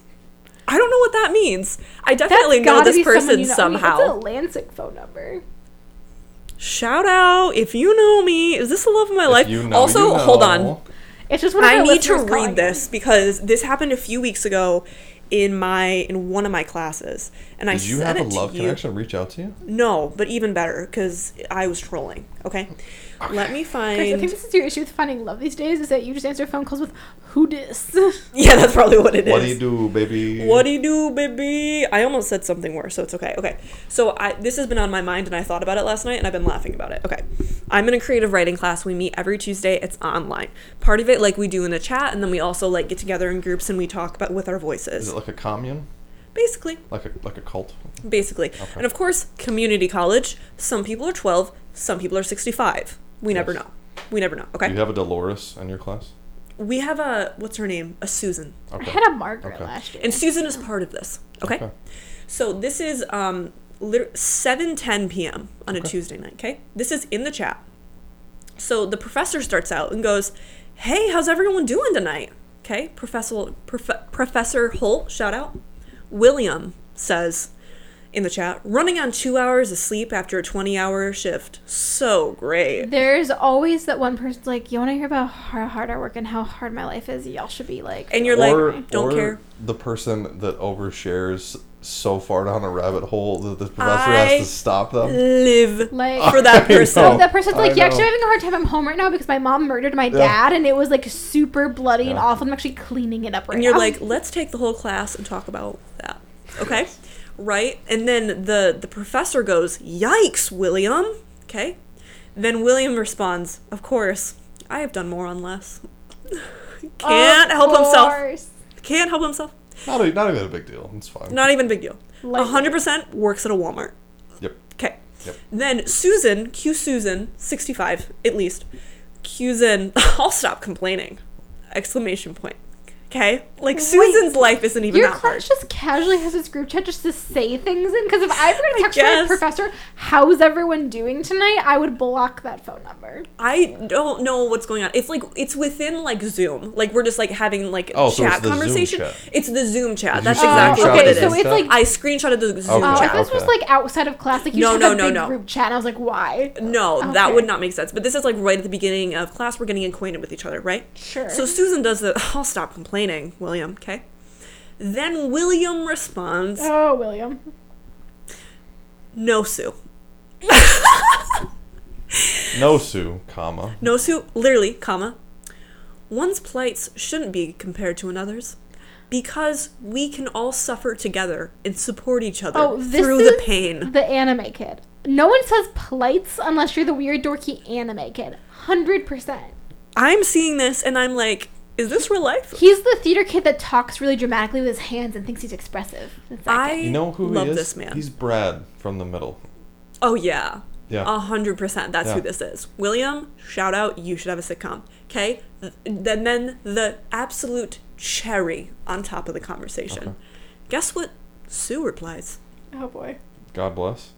I don't know what that means. I definitely know this person you know. I mean, somehow. it's a Lansing phone number. Shout out if you know me. Is this the love of my life? you know, also, you hold on. It's just one I need to read this because this happened a few weeks ago in my in one of my classes, and I Did you sent have a it to love you. connection reach out to you? No, but even better because I was trolling. Okay, let me Chris, I think this is your issue with finding love these days is that you just answer phone calls with "Who dis?" Yeah, that's probably what it is. What do you do, baby? What do you do, baby? I almost said something worse, so it's okay. Okay. So I this has been on my mind and I thought about it last night and I've been laughing about it. Okay. I'm in a creative writing class. We meet every Tuesday. It's online. Part of it like we do in a chat and then we also like get together in groups and we talk about with our voices. Is it like a commune? Basically. Like a like a cult? Basically. okay. And of course, community college, some people are 12, some people are 65. We never Yes. know. We never know. Okay. Do you have a Dolores in your class? we have a what's her name? A Susan. I had a Margaret Okay. last year. And Susan is part of this. Okay. Okay. So this is um lit- 7:10 p.m. on a Tuesday night, okay? This is in the chat. So the professor starts out and goes, "Hey, how's everyone doing tonight?" Okay? Professor Prof- Professor Holt, shout out. William says in the chat, "Running on 2 hours of sleep after a 20-hour shift. So great." There's always that one person's like, "You want to hear about how hard I work and how hard my life is? Y'all should be like." And you're or, like, "Don't or care." The person that overshares so far down a rabbit hole that the professor I- has to stop them. Live Like- for that person. know. Oh, that person's like, I yeah, actually know. having a hard time. I'm home right now because my mom murdered my Yeah. dad, and it was like super bloody and awful. I'm actually cleaning it up right now. and you're now. like, let's take the whole class and talk about that. Okay? Right? And then the the professor goes, "Yikes, William." Okay? Then William responds, "Of course, I have done more on less." Can't Of help himself. Can't help himself. Not, a, not even a big deal. It's fine. Not even a big deal. Like- hundred percent works at a Walmart. Yep. Okay. Yep. Then Susan, Q Susan, 65 at least. Susan, I'll stop complaining. Exclamation point. Okay? Like Susan's life isn't even Your that hard. class just casually has this group chat just to say things in. Because if I were to text my professor, "How's everyone doing tonight?" I would block that phone number. I don't know what's going on. It's like it's within like Zoom. Like we're just like having like Oh, so it's chat the Zoom conversation. chat. It's the Zoom chat. That's you exactly screenshot what okay, it the is. so it's like- I screenshotted the Zoom Oh, I Okay. chat. thought this was like outside of class. Like you No, just no, have a no, big no. group chat. And I was like, why? No, that would not make sense. But this is like right at the beginning of class. We're getting acquainted with each other, right? Sure. So Susan does the. I'll stop complaining, William. Okay. Then William responds, Oh, William. "No, Sue. No Sue, comma. No, Sue. Literally, comma. One's plights shouldn't be compared to another's." Because we can all suffer together and support each other Oh, this through is the pain. The anime kid. No one says plights unless you're the weird dorky anime kid. Hundred percent. I'm seeing this and I'm like, is this real life? He's the theater kid that talks really dramatically with his hands and thinks he's expressive. That's that I kid. You know who love he is? this man. He's Brad from the middle. Oh yeah. Yeah. A hundred percent. That's Yeah. who this is. William, shout out. You should have a sitcom. Okay. Then then the absolute cherry on top of the conversation. Okay. Guess what? Sue replies. Oh boy. God bless.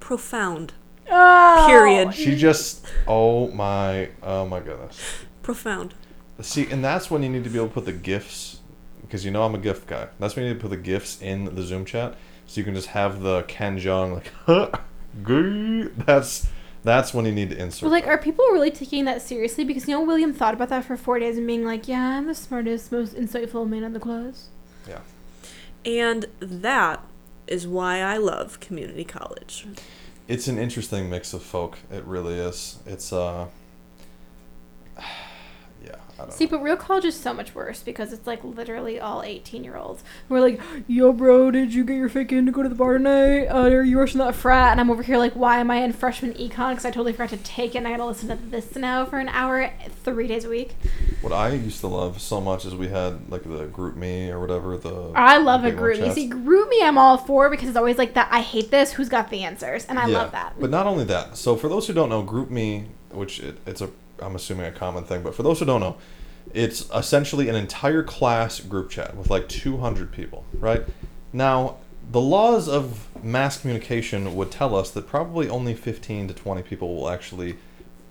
Profound. Oh. Period. She just. Oh my. Oh my goodness. Profound. See, and that's when you need to be able to put the gifts, because you know I'm a gift guy. That's when you need to put the gifts in the Zoom chat, so you can just have the Ken Jeong like, gay. That's that's when you need to insert. Well, like, that. are people really taking that seriously? Because you know, William thought about that for four days and being like, "Yeah, I'm the smartest, most insightful man in the class." yeah. And that is why I love community college. It's an interesting mix of folk. It really is. It's uh. Yeah, I don't See, know. but real college is so much worse because it's like literally all 18 year olds. We're like, yo, bro, did you get your fake in to go to the bar tonight? Uh, are you rushing that frat? And I'm over here like, why am I in freshman econ? Because I totally forgot to take it and I gotta listen to this now for an hour, three days a week. What I used to love so much is we had like the GroupMe or whatever the. I love a GroupMe. See, GroupMe, I'm all for because it's always like that. I hate this. Who's got the answers? And I Yeah, love that. But not only that. So for those who don't know, GroupMe, which it, it's a I'm assuming a common thing, but for those who don't know, it's essentially an entire class group chat with like 200 people, right? Now, the laws of mass communication would tell us that probably only 15 to 20 people will actually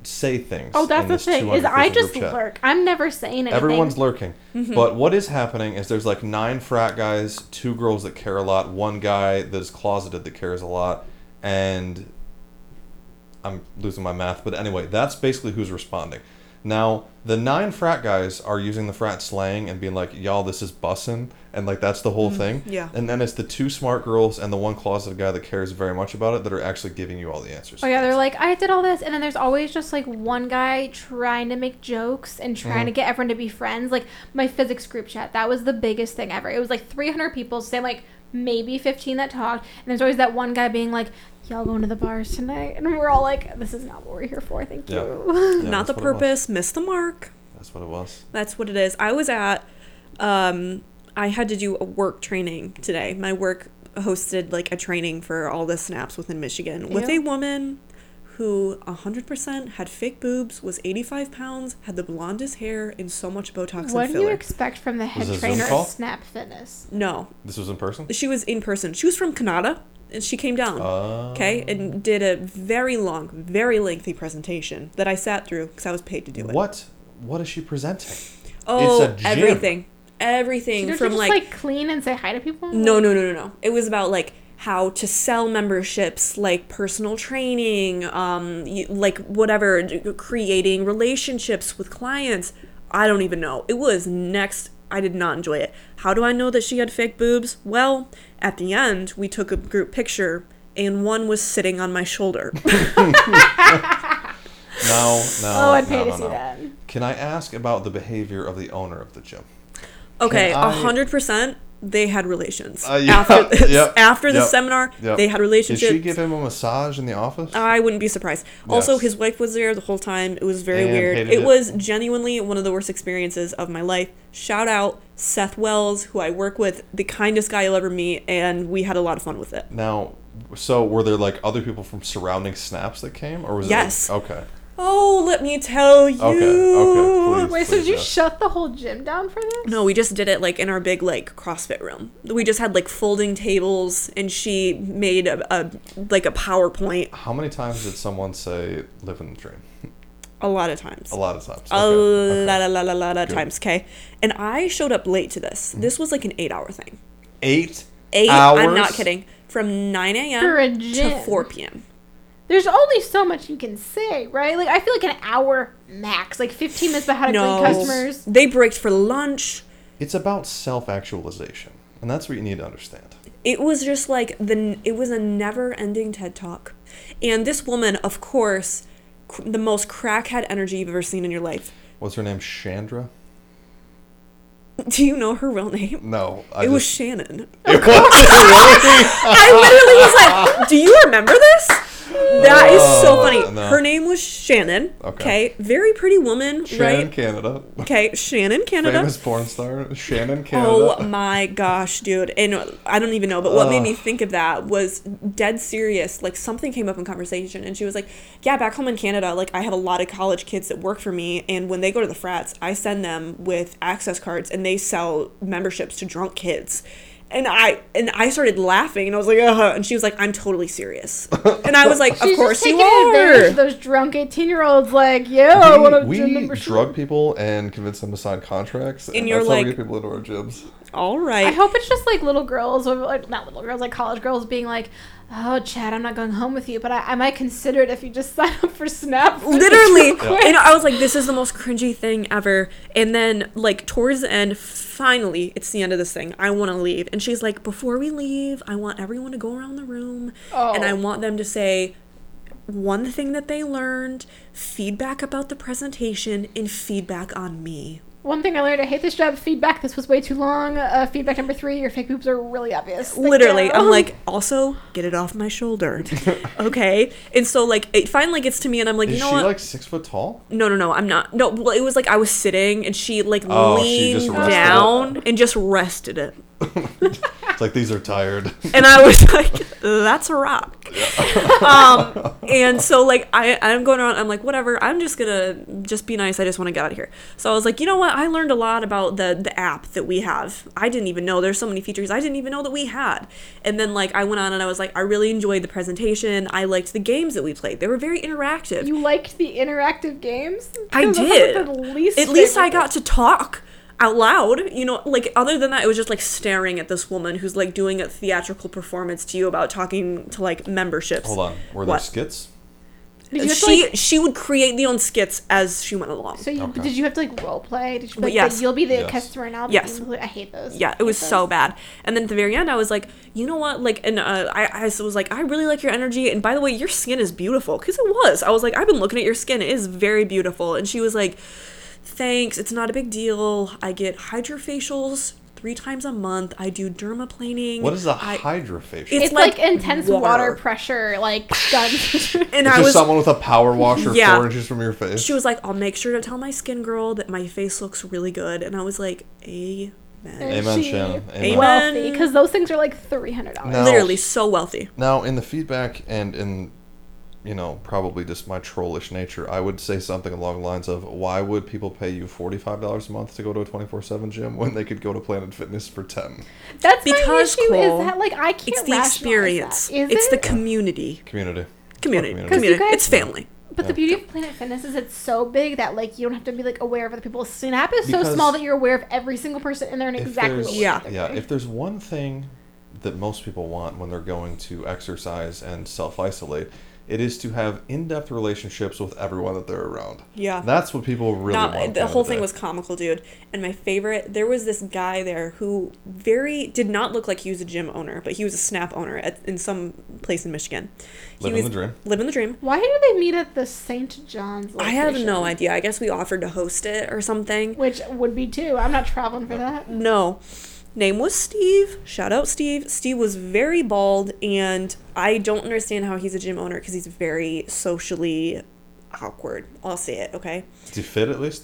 say things. Oh, that's the thing is I just lurk. I'm never saying anything. Everyone's lurking. Mm-hmm. But what is happening is there's like nine frat guys, two girls that care a lot, one guy that's closeted that cares a lot, and I'm losing my math. But anyway, that's basically who's responding. Now, the nine frat guys are using the frat slang and being like, y'all, this is bussin'. And like, that's the whole thing. Mm, yeah. And then it's the two smart girls and the one closeted guy that cares very much about it that are actually giving you all the answers. Oh yeah, they're like, I did all this, and then there's always just like one guy trying to make jokes and trying to Mm-hmm. get everyone to be friends. Like my physics group chat, that was the biggest thing ever. It was like 300 people, saying like maybe 15 that talked, and there's always that one guy being like, "Y'all going to the bars tonight?" And we're all like, "This is not what we're here for. Thank Yeah. you." Yeah, Not the that's what it was. purpose, missed the mark. That's what it was. That's what it is. I was at, um, I had to do a work training today. My work hosted like a training for all the snaps within Michigan with Yeah. a woman who 100% had fake boobs, was 85 pounds, had the blondest hair, and so much Botox what and do you expect from the head it a Zoom trainer call? of Snap Fitness? no, This was in person? she was in person. She was from Canada, and she came down. Uh, Okay, and did a very long, very lengthy presentation that I sat through because I was paid to do it. What? What is she presenting? Oh, a gym. everything, everything Don't from just like, like, clean and say hi to people? no, no, no, no, no. It was about like how to sell memberships, like personal training, um, like whatever, creating relationships with clients. I don't even know. It was next. I did not enjoy it. How do I know that she had fake boobs? Well, at the end, we took a group picture, and one was sitting on my shoulder. No, no. Oh, I'd pay no, to no, see no. that. Can I ask about the behavior of the owner of the gym? Okay, Can a I- hundred percent. They had relations Uh, yeah, after this, yep, after the yep, seminar. Yep. They had relationships. Did she give him a massage in the office? I wouldn't be surprised. Also, his wife was there the whole time. It was very And weird. It, it. was genuinely one of the worst experiences of my life. Shout out Seth Wells, who I work with, the kindest guy you'll ever meet, and we had a lot of fun with it. now, so were there like other people from surrounding snaps that came, or was Yes. it? Okay. Oh, let me tell you. okay, okay. please. Wait, so did you yes. shut the whole gym down for this? No, we just did it like in our big like CrossFit room. We just had like folding tables, and she made a, a like a PowerPoint How many times did someone say "live in the dream"? a lot of times. A lot of times. A Okay, okay. lot, a lot, a lot of Good. times, okay? And I showed up late to this. Mm. This was like an eight hour thing. Eight. Eight, hours? I'm not kidding. From 9 a.m. to 4 p.m. There's only so much you can say, right? Like I feel like an hour max, like 15 minutes about how to No. greet customers. They breaked for lunch. It's about self-actualization, and that's what you need to understand. It was just like the it was a never-ending TED talk. And this woman, of course, cr- the most crackhead energy you've ever seen in your life. What's her name? Chandra? Do you know her real name? No, I it was Shannon. It was really? I literally was like, "Do you remember this?" That is so Oh, funny. no. Her name was Shannon. Okay. Okay. Very pretty woman, Shannon, right? Canada. Okay, Shannon, Canada. Famous porn star Shannon oh Canada. Oh my gosh, dude. And I don't even know, but what made me think of that was dead serious. Like something came up in conversation and she was like, "Yeah, back home in Canada, like I have a lot of college kids that work for me and when they go to the frats, I send them with access cards and they sell memberships to drunk kids." And I and I started laughing and I was like, uh huh and she was like, "I'm totally serious." And I was like, "Of course just you are." those drunk 18 year olds. Like, yeah, I want a we gym we drug people and convince them to sign contracts, and, you're that's how we like- get people into our gyms. All I hope it's just like little girls, or like not little girls, like college girls being like, "Oh, Chad, I'm not going home with you, but I, I might consider it if you just sign up for Snap." literally real quick." and i was like this is the most cringy thing ever and then like towards the end finally it's the end of this thing i want to leave and she's like before we leave i want everyone to go around the room and i Oh. want them to say one thing that they learned, feedback about the presentation, and feedback on me. One thing I learned: I hate this job. Feedback. This was way too long. Uh, feedback number three: Your fake boobs are really obvious. Thank Literally, you. I'm like, also get it off my shoulder, okay? And so like it finally gets to me, and I'm like, Is you know she what? like six foot tall? no, no, no, I'm not. No, well, it was like I was sitting, and she like Oh, leaned just rested it. down and just rested it, It's like these are tired. and I was like, that's a rock. um, and so like I I'm going around. I'm like, whatever. I'm just gonna just be nice. I just want to get out of here. So I was like, you know what? I learned a lot about the the app that we have. I didn't even know there's so many features I didn't even know that we had. And then like I went on and I was like, I really enjoyed the presentation. I liked the games that we played. They were very interactive. You liked the interactive games? I did. the least At least I got to talk out loud. You know, like other than that, it was just like staring at this woman who's like doing a theatrical performance to you about talking to like memberships. Hold on. Were there What? skits? Did you have to, She like, she would create the own skits as she went along. so you, Okay. did you have to like role play? Did you like, yes. you'll be the Yes. customer now? I'll Yes. the? I hate those. yeah, it Hate was so bad. And then at the very end, I was like, you know what? Like, and uh, I, I was like, I really like your energy. And by the way, your skin is beautiful. Because it was. I was like, I've been looking at your skin. It is very beautiful. And she was like, thanks. It's not a big deal. I get hydrofacials three times a month. I do dermaplaning. What is a I- hydrofacial? It's It's, like, like intense water. water, pressure, like guns. And It's I just was someone with a power washer Yeah. four inches from your face. She was like, I'll make sure to tell my skin girl that my face looks really good. And I was like, Amen. Amen, She- Shannon. Amen. Amen. Wealthy, because those things are like three hundred dollars. Literally so wealthy. Now, in the feedback and in, you know, probably just my trollish nature, I would say something along the lines of, "Why would people pay you forty five dollars a month to go to a twenty four seven gym when they could go to Planet Fitness for 10 That's Because, my issue. Cole, is that like I can't. It's the experience. That. Is it's the it? community. Community. Community. Because Community. you guys- it's family. But the beauty of Planet Fitness is it's so big that like you don't have to be like aware of other people's snap is so small that you're aware of every single person in there and If exactly what Yeah. they're yeah. doing. If there's one thing that most people want when they're going to exercise and self isolate, it is to have in depth relationships with everyone that they're around. Yeah. That's what people really No, want. the whole thing day. was comical, dude. And my favorite, there was this guy there who very did not look like he was a gym owner, but he was a Snap owner at, in some place in Michigan. He Living was the dream. Living the dream. Why did they meet at the St. John's? I have no idea. I guess we offered to host it or something. Which would be too. I'm not traveling for that. No. Name was Steve. Shout out Steve. Steve was very bald, and I don't understand how he's a gym owner because he's very socially awkward. I'll say it, okay? Did he fit at least?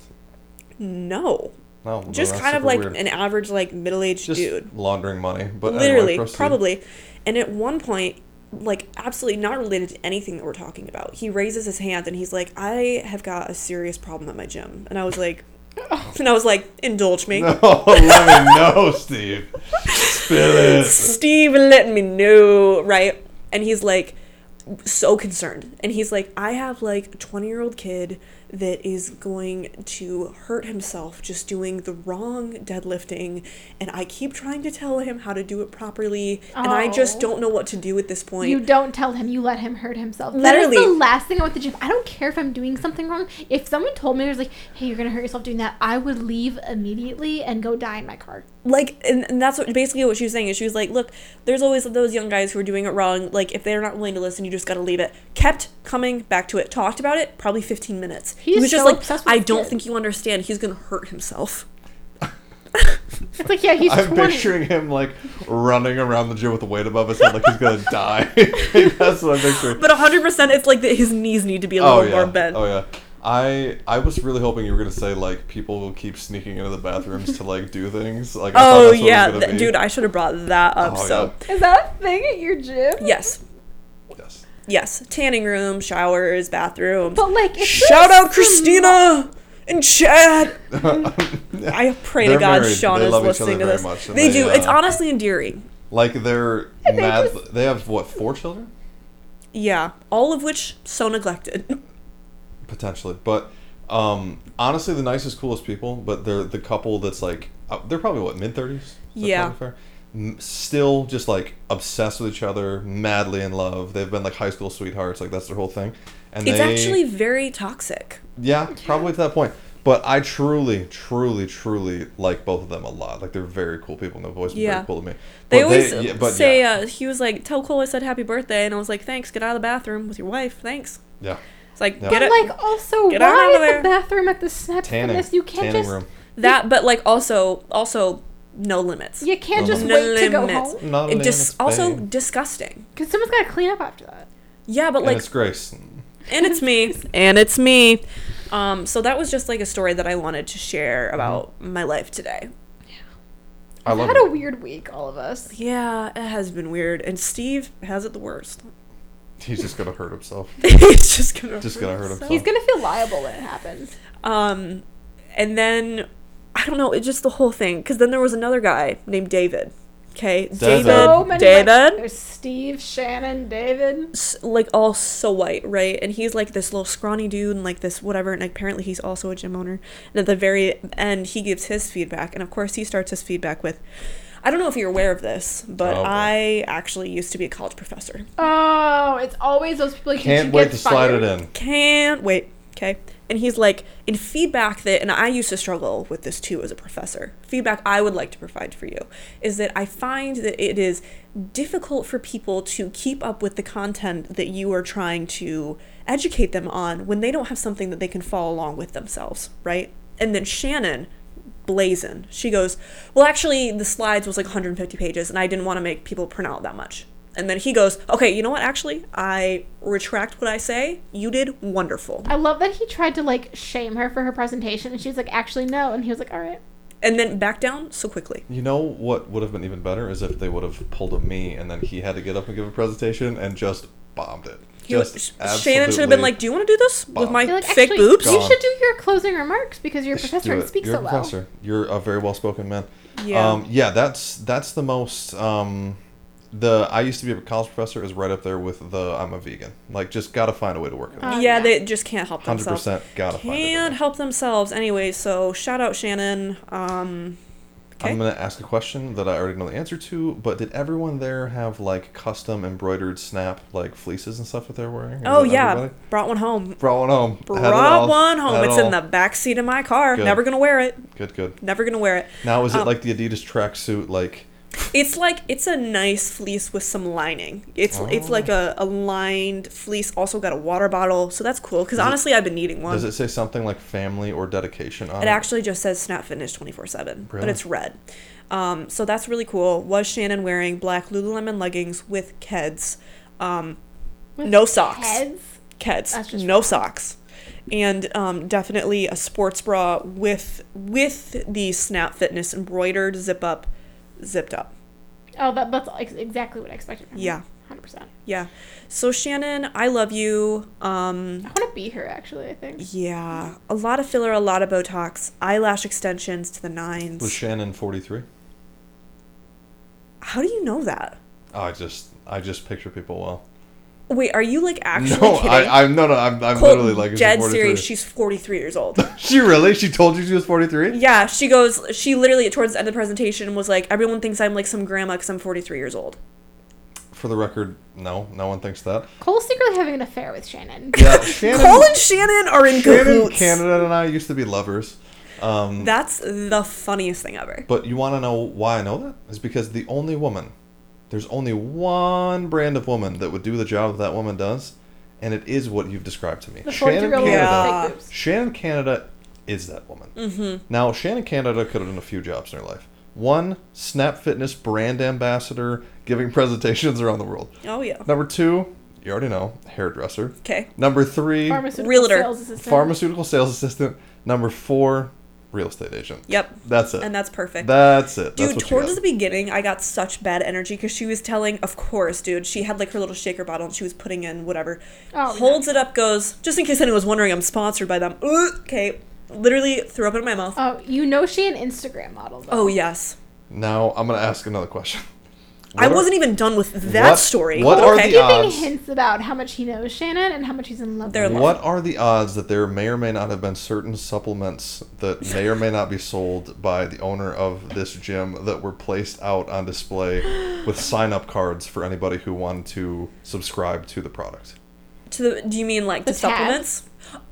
No. Oh, no. then Just kind of like weird. an average, like middle aged Just dude. laundering money. But Literally, proceed. probably. And at one point, like absolutely not related to anything that we're talking about, he raises his hand and he's like, I have got a serious problem at my gym. And I was like, and I was like, indulge me. Oh, let me know, Steve. Spill it. Steve let me know, right? And he's like so concerned. And he's like, I have like a 20 year old kid that is going to hurt himself just doing the wrong deadlifting. And I keep trying to tell him how to do it properly. And I just Oh. don't know what to do at this point. You don't tell him. You let him hurt himself. That is the last thing I want the gym. I don't care if I'm doing something wrong. If someone told me, "There's like, hey, you're gonna hurt yourself doing that," I would leave immediately and go die in my car. Like and, and that's what basically what she was saying is she was like look there's always those young guys who are doing it wrong like if they're not willing to listen you just got to leave it kept coming back to it talked about it probably 15 minutes he He's was just so like obsessed with i don't kid." think you understand he's gonna hurt himself It's like, yeah, he's I'm 20. picturing him like running around the gym with a weight above his head, like he's gonna die. That's what I'm picturing. but 100% it's like that his knees need to be a Oh little yeah. more bent Oh yeah. I I was really hoping you were gonna say like people will keep sneaking into the bathrooms to like do things. Like I oh that's what it was yeah th- be. dude i should have brought that up Oh, so Is that a thing at your gym? yes Yes. yes tanning room showers bathrooms But like, it's shout out christina and chad I pray to God married. Sean They is love each listening to this. much, they, they, do. uh, It's honestly endearing. Like they're they mad. just- They have what four children Yeah, all of which so neglected. potentially, but um honestly the nicest, coolest people. But they're the couple that's like uh, they're probably what mid thirties. Yeah. Fair? Still just like obsessed with each other, madly in love. They've been like high school sweethearts. Like that's their whole thing. And It's they, actually very toxic. Yeah, probably to that point. But I truly, truly, truly like both of them a lot. Like they're very cool people, and they've always been Yeah. very cool to me. They But always yeah, but say, yeah, uh, he was like, tell Cole I said happy birthday. And I was like, thanks, get out of the bathroom with your wife. Thanks. yeah. It's like, Yeah. get But it. like also Get out why of there. the bathroom at the snap Tanning, fitness? You can't tanning just room. that, but like also, also no limits. you can't just No wait to go home Not It just limits, also disgusting. because someone's got to clean up after that. Yeah, but and like, it's Grace. and it's me, and it's me. Um, so that was just like a story that I wanted to share about my life today. Yeah, I We've love had it. a weird week, all of us. Yeah, it has been weird, and Steve has it the worst. He's just gonna hurt himself. He's just gonna Just gonna hurt himself. He's gonna feel liable when it happens. Um, and then I don't know, it's just the whole thing. Because then there was another guy named David. Okay, David. David, So many David, like- there's Steve, Shannon, David. s- like all so white, right? And he's like this little scrawny dude, and like this whatever. And apparently he's also a gym owner. And at the very end, he gives his feedback, and of course he starts his feedback with. I don't know if you're aware of this, but Oh. I actually used to be a college professor. Oh, it's always those people. Like, Can't wait to slide it in. can't wait. Okay. And he's like, in feedback that, and I used to struggle with this too as a professor, feedback I would like to provide for you is that I find that it is difficult for people to keep up with the content that you are trying to educate them on when they don't have something that they can follow along with themselves, right? And then Shannon, blazing, she goes, Well, actually, the slides was like 150 pages, and I didn't want to make people print out that much. And then he goes, Okay, you know what? Actually, I retract what I say. You did wonderful. I love that he tried to like shame her for her presentation, and she was like, "Actually, no," and he was like, "All right." And then back down so quickly. You know what would have been even better is if they would have pulled a me and then he had to get up and give a presentation and just bombed it. He Just was- Shannon should have been like, Do you want to do this with my like, fake "Actually, boobs? You should do your closing remarks because you're a Just professor do and speak You're so a well. professor. You're a very well spoken man. Yeah. Um, yeah, that's that's the most um, the I used to be a college professor is right up there with the I'm a vegan. Like just gotta find a way to work it. Uh, yeah, yeah. they just can't help Hundred themselves. percent gotta find it. in Can't help themselves. Anyway, so shout out Shannon. Um, okay. I'm gonna ask a question that I already know the answer to, but did everyone there have like custom embroidered snap like fleeces and stuff that they're wearing? Is oh yeah, everybody? brought one home. Brought one home. It Brought one home. It It's in the back seat of my car. Good. Never gonna wear it. Good, good. Never gonna wear it. Now is it Um, like the Adidas tracksuit like It's like it's a nice fleece with some lining. It's it's like a, a lined fleece. Also got a water bottle, so that's cool. Because Does it- honestly, I've been needing one. does It, it say something like family or dedication on it? actually just says Snap Fitness twenty four seven, but it's red. Um, so that's really cool. Was Shannon wearing black Lululemon leggings with Keds? Um, With no socks. Heads. Keds, That's just no wrong. socks, and um, definitely a sports bra with with the Snap Fitness embroidered zip up, zipped up. Oh, that, that's ex- exactly what I expected. From Yeah. hundred percent. Yeah. So Shannon, I love you. Um, I want to be here, actually. I think. yeah, a lot of filler, a lot of Botox, eyelash extensions to the nines. Was Shannon 43? How do you know that? Oh, I just I just picture people well. Wait, are you like actually no, kidding? I, I'm no, no, I'm, I'm Colt, literally like, is she dead serious. She's 43 years old. she really? She told you she was 43? yeah, she goes. She literally towards the end of the presentation was like, "Everyone thinks I'm like some grandma because I'm 43 years old." For the record, no, no one thinks that. Cole's secretly having an affair with Shannon. Yeah, Shannon, Cole and Shannon are in Shannon, cahoots. Canada, and I used to be lovers. Um, That's the funniest thing ever. but you want to know why I know that? Is because the only woman, there's only one brand of woman that would do the job that that woman does, and it is what you've described to me. The 43 year old Canada. Yeah. Shannon Canada is that woman. Mm-hmm. Now, Shannon Canada could have done a few jobs in her life. One, Snap Fitness brand ambassador, giving presentations around the world. Oh yeah. Number two, you already know, hairdresser. Okay. Number three, Pharmaceutical Realtor. sales assistant. pharmaceutical sales assistant. Number four, real estate agent. Yep. That's it. And that's perfect. That's it. Dude, what you towards the beginning, I got such bad energy because she was telling, of course, dude, she had like her little shaker bottle and she was putting in whatever. Oh, Holds it up, goes, just in case anyone was wondering, I'm sponsored by them. Ugh, Okay. Literally threw up in my mouth. Oh, you know she an Instagram model. Though. Oh, yes. Now I'm gonna ask another question. I are- wasn't even done with that what- story. what but are okay. the Giving odds? hints about how much he knows Shannon and how much he's in love They're with. her. love- What are the odds that there may or may not have been certain supplements that may or may not be sold by the owner of this gym that were placed out on display with sign up cards for anybody who wanted to subscribe to the product? To the do you mean like the, The supplements?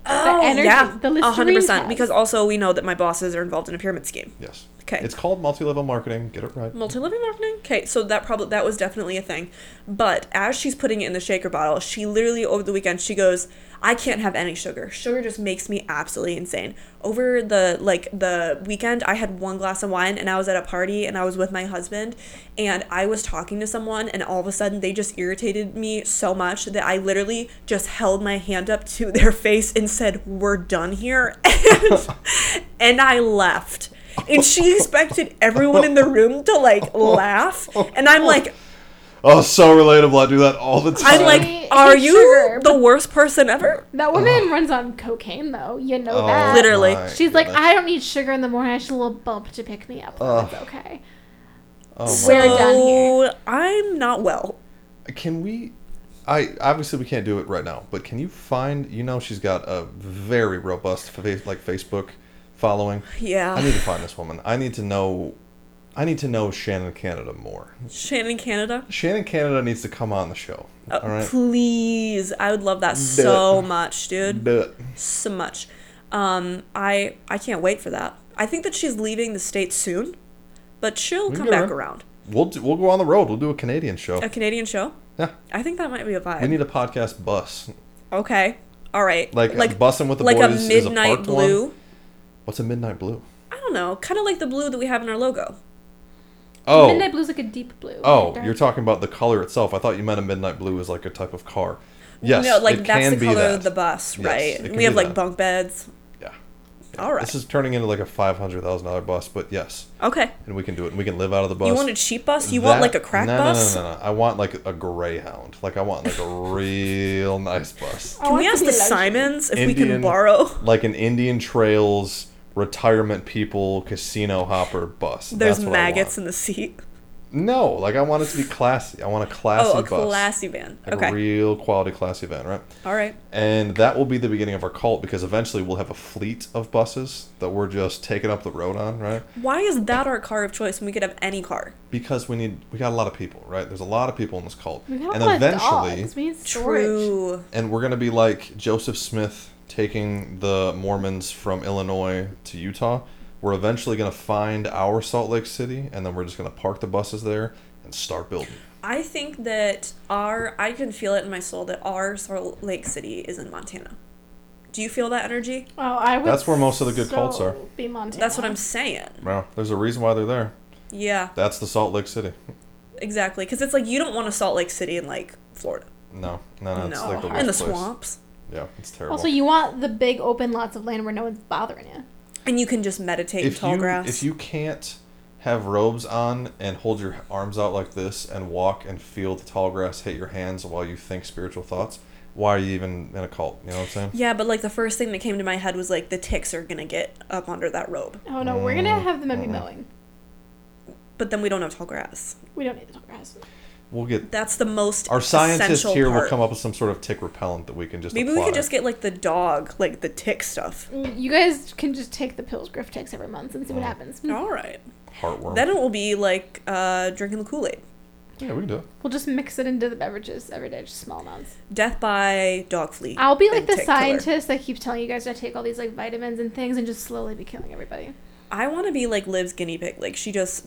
Oh, energy, yeah, the a hundred percent. tabs. Because also we know that my bosses are involved in a pyramid scheme. Yes. Okay. It's called multi-level marketing. Get it right. Multi-level marketing. Okay, so that probably that was definitely a thing. But as she's putting it in the shaker bottle, she literally over the weekend she goes, "I can't have any sugar. Sugar just makes me absolutely insane." Over the like the weekend, I had one glass of wine and I was at a party and I was with my husband and I was talking to someone and all of a sudden they just irritated me so much that I literally just held my hand up to their face and said, "We're done here." And, and I left. And she expected everyone in the room to like laugh. And I'm like, Oh, so relatable. I do that all the time. I'm like, are you sugar, the worst person ever? That woman runs on cocaine, though. You know Oh, that. Literally. my She's like. I don't need sugar in the morning. I just a little bump to pick me up. Ugh. It's okay. Oh my We're done here. I'm not well. Can we? I obviously we can't do it right now, but can you find? You know, she's got a very robust fa- like Facebook following. Yeah. I need to find this woman. I need to know. I need to know Shannon Canada more. Shannon Canada. Shannon Canada needs to come on the show. Uh, all right. Please. I would love that so much, dude. It. So much. Um, I I can't wait for that. I think that she's leaving the state soon, but she'll come back her. around. We'll do, we'll go on the road. We'll do a Canadian show. A Canadian show? Yeah. I think that might be a vibe. We need a podcast bus. okay. All right. Like, like bussing with the like a boys is a midnight parked one. Blue. What's a midnight blue? I don't know, kind of like the blue that we have in our logo. Oh. Midnight blue's like a deep blue. Oh, Dark. you're talking about the color itself. I thought you meant a midnight blue is like a type of car. Yes, no, like it that's can the color that. of the bus, Yes, right? it we have like that. bunk beds. Yeah. All right. This is turning into like a five hundred thousand dollar bus, but yes, okay. and we can do it. and We can live out of the bus. You want a cheap bus? You want like a crack no, bus? No, no, no, no. I want like a Greyhound. Like I want like a real nice bus, Can we ask the. Simons if we can Indian- borrow? like an Indian Trails retirement people casino hopper bus. There's That's maggots in the seat. No, like I want it to be classy. I want a classy Oh, a bus. classy van. Like Okay. a real quality classy van, right? All right. And that will be the beginning of our cult because eventually we'll have a fleet of buses that we're just taking up the road on, right? Why is that our car of choice when we could have any car? Because we need we got a lot of people, right? There's a lot of people in this cult. We got and a lot eventually of dogs. We need storage. True. and we're gonna be like Joseph Smith taking the Mormons from Illinois to Utah. We're eventually gonna find our Salt Lake City and then we're just gonna park the buses there and start building. I think that our I can feel it in my soul that our Salt Lake City is in Montana. Do you feel that energy? Oh, I would. That's where most of the good so cults are. Be Montana. That's what I'm saying. Well, there's a reason why they're there. Yeah, That's the Salt Lake City. exactly. Because it's like you don't want a Salt Lake City in like Florida. No, no, no, it's no, like the in the place. swamps, Yeah, it's terrible. Also, you want the big open lots of land where no one's bothering you. and you can just meditate in if tall you grass. if you can't have robes on and hold your arms out like this and walk and feel the tall grass hit your hands while you think spiritual thoughts, why are you even in a cult? You know what I'm saying? yeah, but like the first thing that came to my head was like the ticks are gonna get up under that robe, Oh no, we're gonna mm, have them every mowing. but then we don't have tall grass. We don't need the tall grass. We'll get That's the most our scientists essential here will come up with some sort of tick repellent that we can just Maybe apply. we could just get like the dog, like the tick stuff. You guys can just take the pills Griff takes every month and see what happens. All right. heartworm. Then it will be like uh, drinking the Kool Aid. yeah, we can do it. We'll just mix it into the beverages every day, just small amounts. Death by dog flea. I'll be like the tick killer. scientist that keeps telling you guys to take all these like vitamins and things and just slowly be killing everybody. I want to be like Liv's guinea pig. Like she just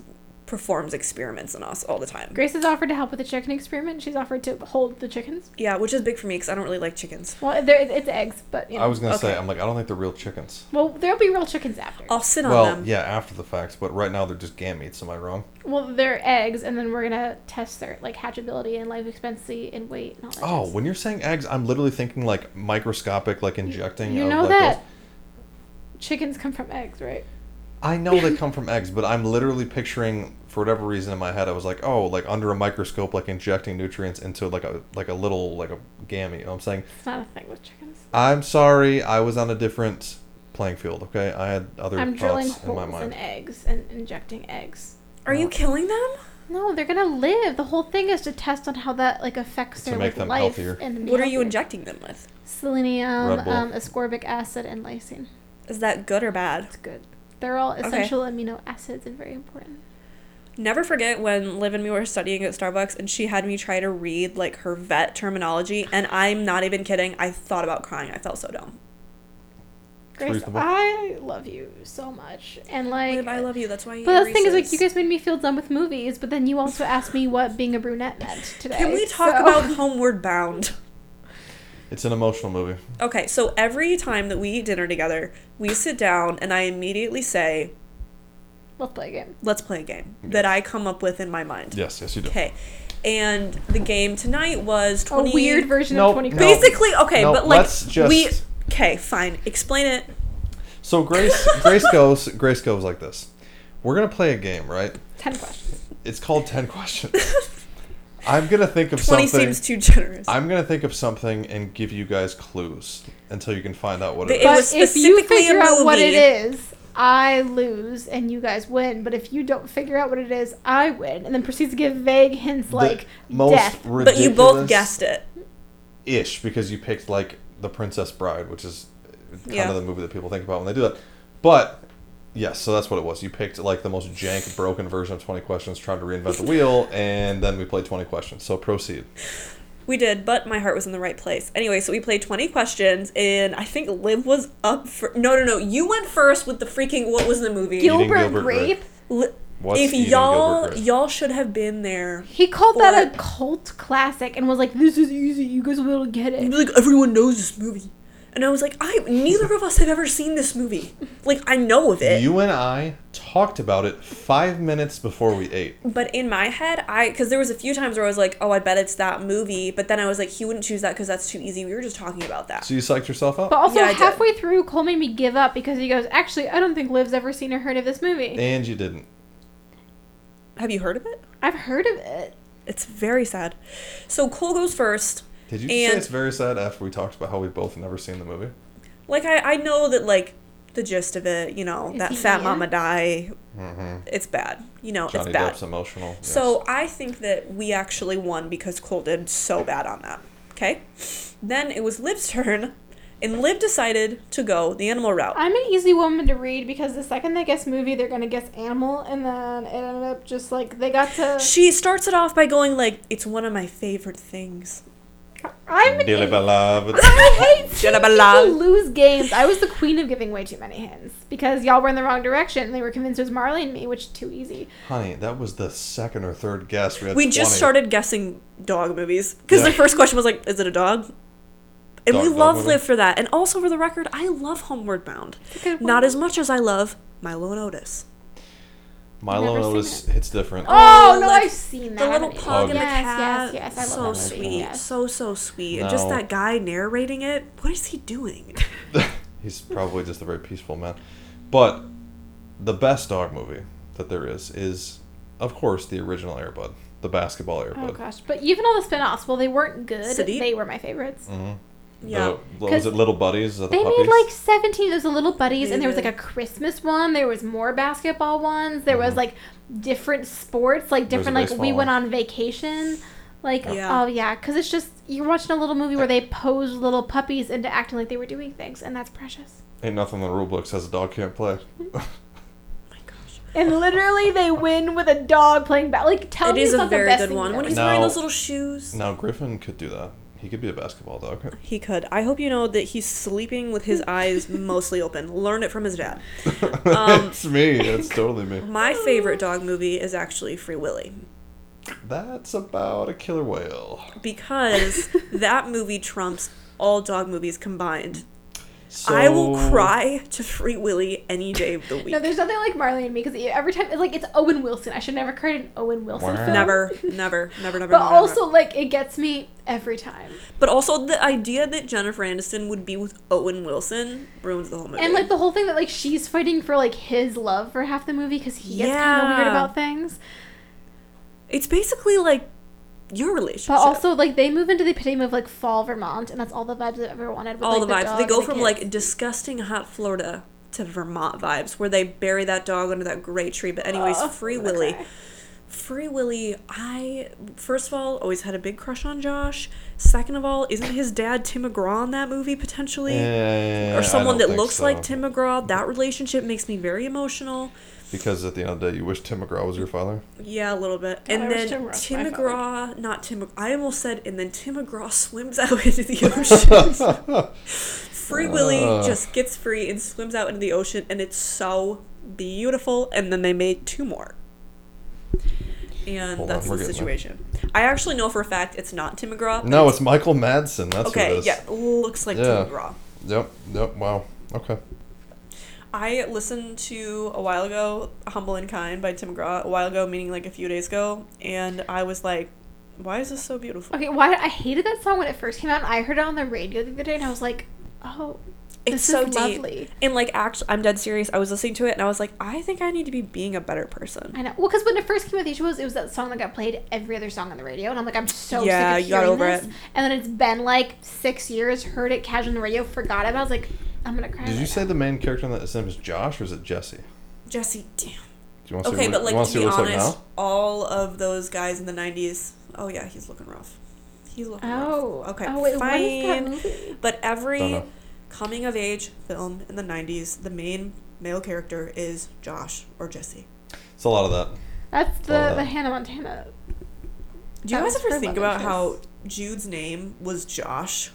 performs experiments on us all the time. Grace has offered to help with the chicken experiment. She's offered to hold the chickens. Yeah, which is big for me because I don't really like chickens. Well, there it's eggs, but you know. I was gonna say, I'm like, I don't think they're real chickens. well, there'll be real chickens after. I'll sit on Well, them. yeah, after the fact, but right now they're just gametes. Am I wrong? Well, they're eggs, and then we're gonna test their like hatchability and life expectancy and weight and all that. Oh, jazz. when you're saying eggs, I'm literally thinking like microscopic, like injecting. you of, know like, that those- chickens come from eggs, right? I know they come from eggs, but I'm literally picturing, for whatever reason in my head, I was like, oh, like under a microscope, like injecting nutrients into like a like a little like a gamete. You know what I'm saying, It's not a thing with chickens. I'm sorry, I was on a different playing field. Okay, I had other I'm drilling thoughts in my holes in eggs and injecting eggs. Are you killing them? No, they're gonna live. The whole thing is to test on how that like affects To their make like, them life healthier. and to be What are you injecting them with? Selenium, um, ascorbic acid, and lysine. Is that good or bad? It's good. They're all essential amino acids and very important. Never forget when Liv and me were studying at Starbucks and she had me try to read like her vet terminology and I'm not even kidding. I thought about crying. I felt so dumb. Grace, Reasonable. I love you so much, and like, Liv, I love you. That's why you But that's the thing is, like, you guys made me feel done with movies, but then you also asked me what being a brunette meant today. Can we talk so- about Homeward Bound? It's an emotional movie. Okay, so every time that we eat dinner together, we sit down and I immediately say, Let's play a game. let's play a game that I come up with in my mind. Yes, yes, you do. Okay. And the game tonight was 20 A weird version Nope, of Twenty. no. Questions. Basically, okay, No, but like let's just- we Okay, fine. Explain it. So Grace, Grace goes. Grace goes like this. We're gonna play a game, right? Ten questions. It's called Ten Questions. I'm gonna think of 20 something. seems too generous. I'm gonna think of something and give you guys clues until you can find out what The- it It But is. was if you specifically a figure out what it movie. is, I lose and you guys win. But if you don't figure out what it is, I win, and then proceeds to give vague hints like most death. but you both guessed it. ish because you picked like the Princess Bride, which is kind Yeah. of the movie that people think about when they do that. But yes, so that's what it was. You picked like the most jank, broken version of Twenty Questions, trying to reinvent the wheel, and then we played Twenty Questions. So proceed. We did, but my heart was in the right place. Anyway, so we played 20 questions, and I think Liv was up for. No, no, no. You went first with the freaking. What was the movie? Gilbert, Gilbert Grape. Li- What's if y'all y'all should have been there. He called that a cult classic and was like, "This is easy. You guys will be able to get it." like everyone knows this movie, and I was like, I neither of us have ever seen this movie. Like I know of it, You and I talked about it five minutes before we ate. but in my head, I because there was a few times where I was like, oh, I bet it's that movie, but then I was like, he wouldn't choose that because that's too easy. We were just talking about that. So you psyched yourself up, But also Yeah, I did. halfway through, Cole made me give up because he goes, "Actually, I don't think Liv's ever seen or heard of this movie. and you didn't. Have you heard of it? I've heard of it." It's very sad. So Cole goes first. Did you say And- it's very sad after we talked about how we've both never seen the movie? Like I, I know that like the gist of it, you know, Is that fat here? mama die. Mm-hmm. It's bad. You know, Johnny it's bad. Depp's emotional. yes. So I think that we actually won because Cole did so bad on that. Okay? Then it was Liv's turn, and Liv decided to go the animal route. I'm an easy woman to read because the second they guess movie, they're gonna guess animal, and then it ended up just like they got to. She starts it off by going like, "It's one of my favorite things." I'm an Dearly idiot. beloved. I hate seeing Shut up, people lose games. I was the queen of giving way too many hints because y'all were in the wrong direction. and They were convinced it was Marley and me, which is too easy. Honey, that was the second or third guess. We had We 20. just started guessing dog movies because the first question was like, "Is it a dog?" And we Dog- dog love movie? Liv for that. And also for the record, I love Homeward Bound. It's a Not as much as I love Milo and Otis. Milo Never seen Otis hits different. Oh, no, like, I've seen that. The little haven't- pug and the yes, cat. Yes, yes, I so love that movie. sweet, Yes. so so sweet. And just No. that guy narrating it. What is he doing? He's probably just a very peaceful man. But the best dog movie that there is is, of course, the original Air Bud, the basketball Air Bud. Oh gosh, but even all the spin-offs, well, they weren't good. City? They were my favorites. hmm Yeah. The, what was 'Cause it Little Buddies? The They puppies? made like 17. There was a little buddies, They and there was like a Christmas one. There was more basketball ones. There was Mhm. like different sports, like There was a different like we baseball went on vacation. Like Yeah. oh yeah, because it's just you're watching a little movie where they pose little puppies into acting like they were doing things, and that's precious. Ain't nothing in the rule book says a dog can't play. my gosh. And literally, they win with a dog playing bat. Like tell It me is it's a not the very best good one. When he's seen. wearing those little shoes. now Griffin could do that. He could be a basketball dog. He could. I hope you know that he's sleeping with his eyes mostly open. Learn it from his dad. Um, it's me. It's totally me. My favorite dog movie is actually Free Willy That's about a killer whale. because that movie trumps all dog movies combined. I will cry to Free Willy any day of the week. No, there's nothing like Marley and me because every time it's like it's Owen Wilson. I should never cry an Owen Wilson Wow. film. Never, never, never, never. But never, also, never. like, it gets me every time. but also the idea that Jennifer Aniston would be with Owen Wilson ruins the whole movie. And, like, the whole thing that, like, she's fighting for, like, his love for half the movie because he gets kind of weird about things. it's basically like your relationship. But also, like, they move into the epitome of, like, fall Vermont, and that's all the vibes I've ever wanted. With, all like, the vibes. dog They go from kids. like disgusting hot Florida to Vermont vibes, where they bury that dog under that great tree. But anyways, Oh, Free I'm Willy. Free Willy, I first of all always had a big crush on Josh. Second of all, isn't his dad Tim McGraw in that movie potentially? Eh, I or someone that looks so. like Tim McGraw. That relationship makes me very emotional. Because at the end of the day, you wish Tim McGraw was your father. Yeah, a little bit. God, I and wish then Tim Ross Tim my McGraw, not Tim. I almost said, and then Tim McGraw swims out into the ocean. Free Willy Uh. just gets free and swims out into the ocean, and it's so beautiful. And then they made two more. And Hold that's we're the getting there. situation. I actually know for a fact it's not Tim McGraw. No, it's Michael Madsen. That's what it okay. is. Yeah, looks like Yeah. Tim McGraw. Yep. Yep. Wow. Okay. I listened to a while ago "Humble and Kind" by Tim McGraw. A while ago, meaning like a few days ago, and I was like, "Why is this so beautiful?" Okay, why I hated that song when it first came out. And I heard it on the radio the other day, and I was like, "Oh, It's so is deep. lovely." And like, actually, I'm dead serious. I was listening to it, and I was like, "I think I need to be being a better person." I know. Well, because when it first came out, these was it was that song that got played every other song on the radio, and I'm like, I'm so Yeah, sick of you got hearing over this. it. And then it's been like six years. Heard it casually on the radio, forgot about it. I was like, I'm gonna cry. Did you say now. the main character in that his name is Josh or is it Jesse? Jesse, damn. you want to Okay, see but like you want to see be what it looks honest, like all of those guys in the '90s. Oh yeah, he's looking rough. He's looking Oh, rough. Okay, Oh wait, what is that fine. movie? But every coming of age film in the '90s, the main male character is Josh or Jesse. It's a lot of that. That's the Well, the Hannah Montana. Do you guys ever think love about how. Jude's name was Josh?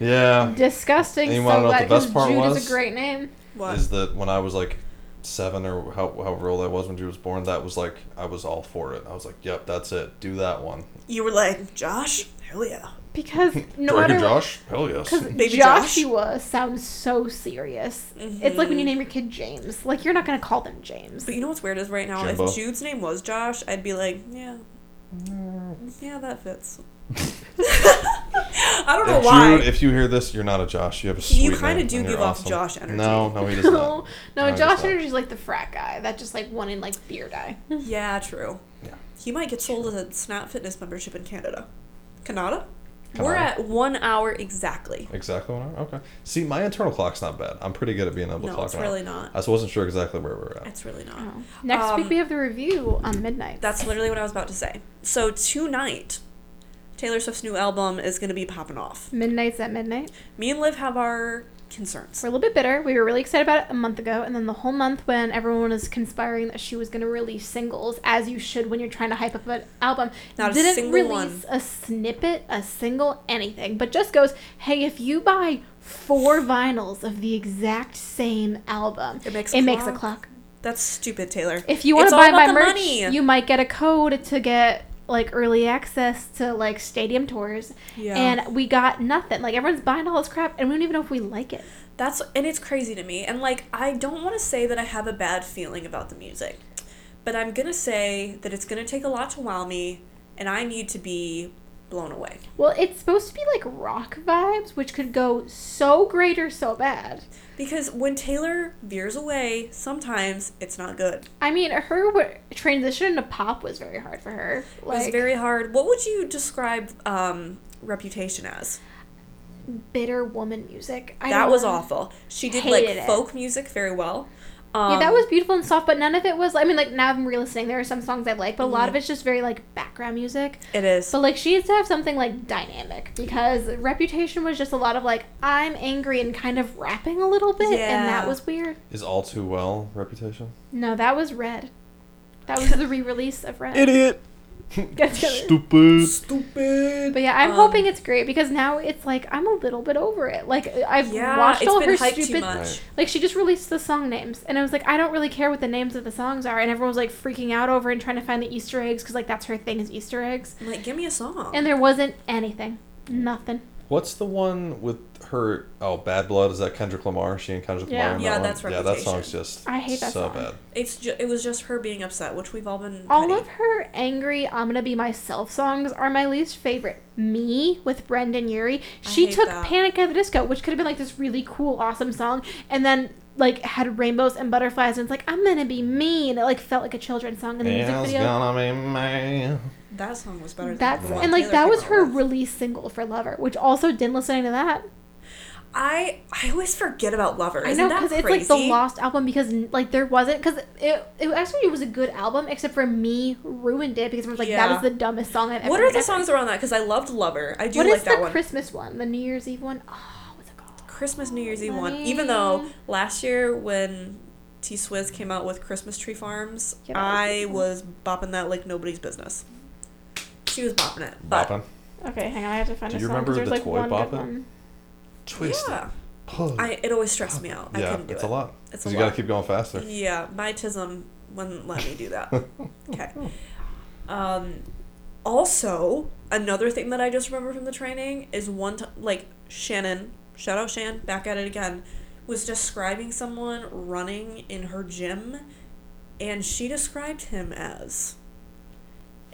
Yeah. Disgusting. And you so wanna know what the best 'cause part Jude was? is a great name. What? Is that when I was like seven or how, however old I was when she was born, that was like, I was all for it. I was like, yep, that's it. Do that one. you were like Josh? Hell yeah. Because no Director matter Josh? Hell yes. Because Baby Josh? Joshua sounds so serious. It's like when you mm-hmm. name your kid James. Like you're not gonna call them James. But you know what's weird is right now, Jimbo. if Jude's name was Josh, I'd be like, yeah, mm. yeah, that fits. I don't know If why. Jude, if you hear this, you're not a Josh. You have a sweet You kinda do and you're give off. Josh energy. No, no, he doesn't. no, No, he Josh energy is like the frat guy that just like wanted like beer guy. yeah, true. Yeah. He might get sold as a Snap Fitness membership in Canada. Canada? We're at one hour exactly. Exactly one hour? Okay. See, my internal clock's not bad. I'm pretty good at being able to No, clock it's an hour. really not. I just wasn't sure exactly where we were at. It's really not. Oh. Next Um, week we have the review on midnight. That's literally what I was about to say. So tonight, Taylor Swift's new album is going to be popping off. Midnight's at midnight. Me and Liv have our concerns. We're a little bit bitter. We were really excited about it a month ago, and then the whole month when everyone was conspiring that she was going to release singles, as you should when you're trying to hype up an album, Not didn't single release one. a snippet, a single, anything, but just goes, "Hey, if you buy four vinyls of the exact same album, It makes it a makes a clock. clock. That's stupid, Taylor. If you want to buy my merch, money. you might get a code to get like early access to like stadium tours. Yeah. And we got nothing. Like everyone's buying all this crap, and we don't even know if we like it. That's and it's crazy to me. And like I don't want to say that I have a bad feeling about the music. But I'm to say that it's to take a lot to wow me and I need to be blown away. Well, it's supposed to be like rock vibes, which could go so great or so bad. Because when Taylor veers away, sometimes it's not good. I mean, her w- transition to pop was very hard for her. It was very hard. What would you describe um reputation as? bitter woman music. I that was awful. She did like it. folk music very well. Um, yeah, that was beautiful and soft, but none of it was. I mean, like now I'm re-listening. There are some songs I like, but a lot of it's just very like background music. It is. But like she needs to have something like dynamic because Reputation was just a lot of like I'm angry and kind of rapping a little bit, and that was weird. Is All Too Well Reputation? No, that was Red. That was the re-release of Red. Idiot! Get together. Stupid! Stupid. But yeah, I'm Um, hoping it's great because now it's like I'm a little bit over it. Like I've Yeah, watched all her hyped too stupid. much. Right. Like she just released the song names, and I was like, I don't really care what the names of the songs are, and everyone was like freaking out over and trying to find the Easter eggs because like that's her thing is Easter eggs, like, give me a song. and there wasn't anything, nothing. What's the one with her? Oh, Bad Blood. Is that Kendrick Lamar? She and Kendrick Yeah. Lamar. in Yeah, that that's one? Yeah, that Reputation. song's just. I hate that so song. bad. it's ju- it was just her being upset, which we've all been. All petty. of her angry "I'm gonna be myself" songs are my least favorite. Me with Brendon Urie, she hate took that. "Panic at the Disco," which could have been like this really cool, awesome song, and then like had rainbows and butterflies, and it's like I'm gonna be me, and it like felt like a children's song in the music It's video. gonna be me. That song was better. than That's the one and like Taylor that was her with. release single for Lover, which also didn't listening to that. I I always forget about Lover. I Isn't know because it's like the lost album because like there wasn't because it it actually was a good album except for me ruined it because I was like that Yeah. is the dumbest song I've ever. What are heard the ever. songs around that? Because I loved Lover. I do What like is that the one. Christmas one? The New Year's Eve one? Oh, what's it called? Christmas New Year's Eve one. Even though last year when T Swizz came out with Christmas Tree Farms, Yeah, was I was bopping that like nobody's business. She was bopping it. But Bopping. Okay, hang on. I have to find Do a you song. 'cause remember there's the like toy one good Bop one. Twist Yeah. it. I it always stressed me out. I yeah, couldn't do it's it. a lot. It's 'Cause a you gotta keep going faster. Yeah, my tism wouldn't let me do that. okay. Um, also, another thing that I just remember from the training is one time, like Shannon, shout out Shan, back at it again, was describing someone running in her gym, and she described him as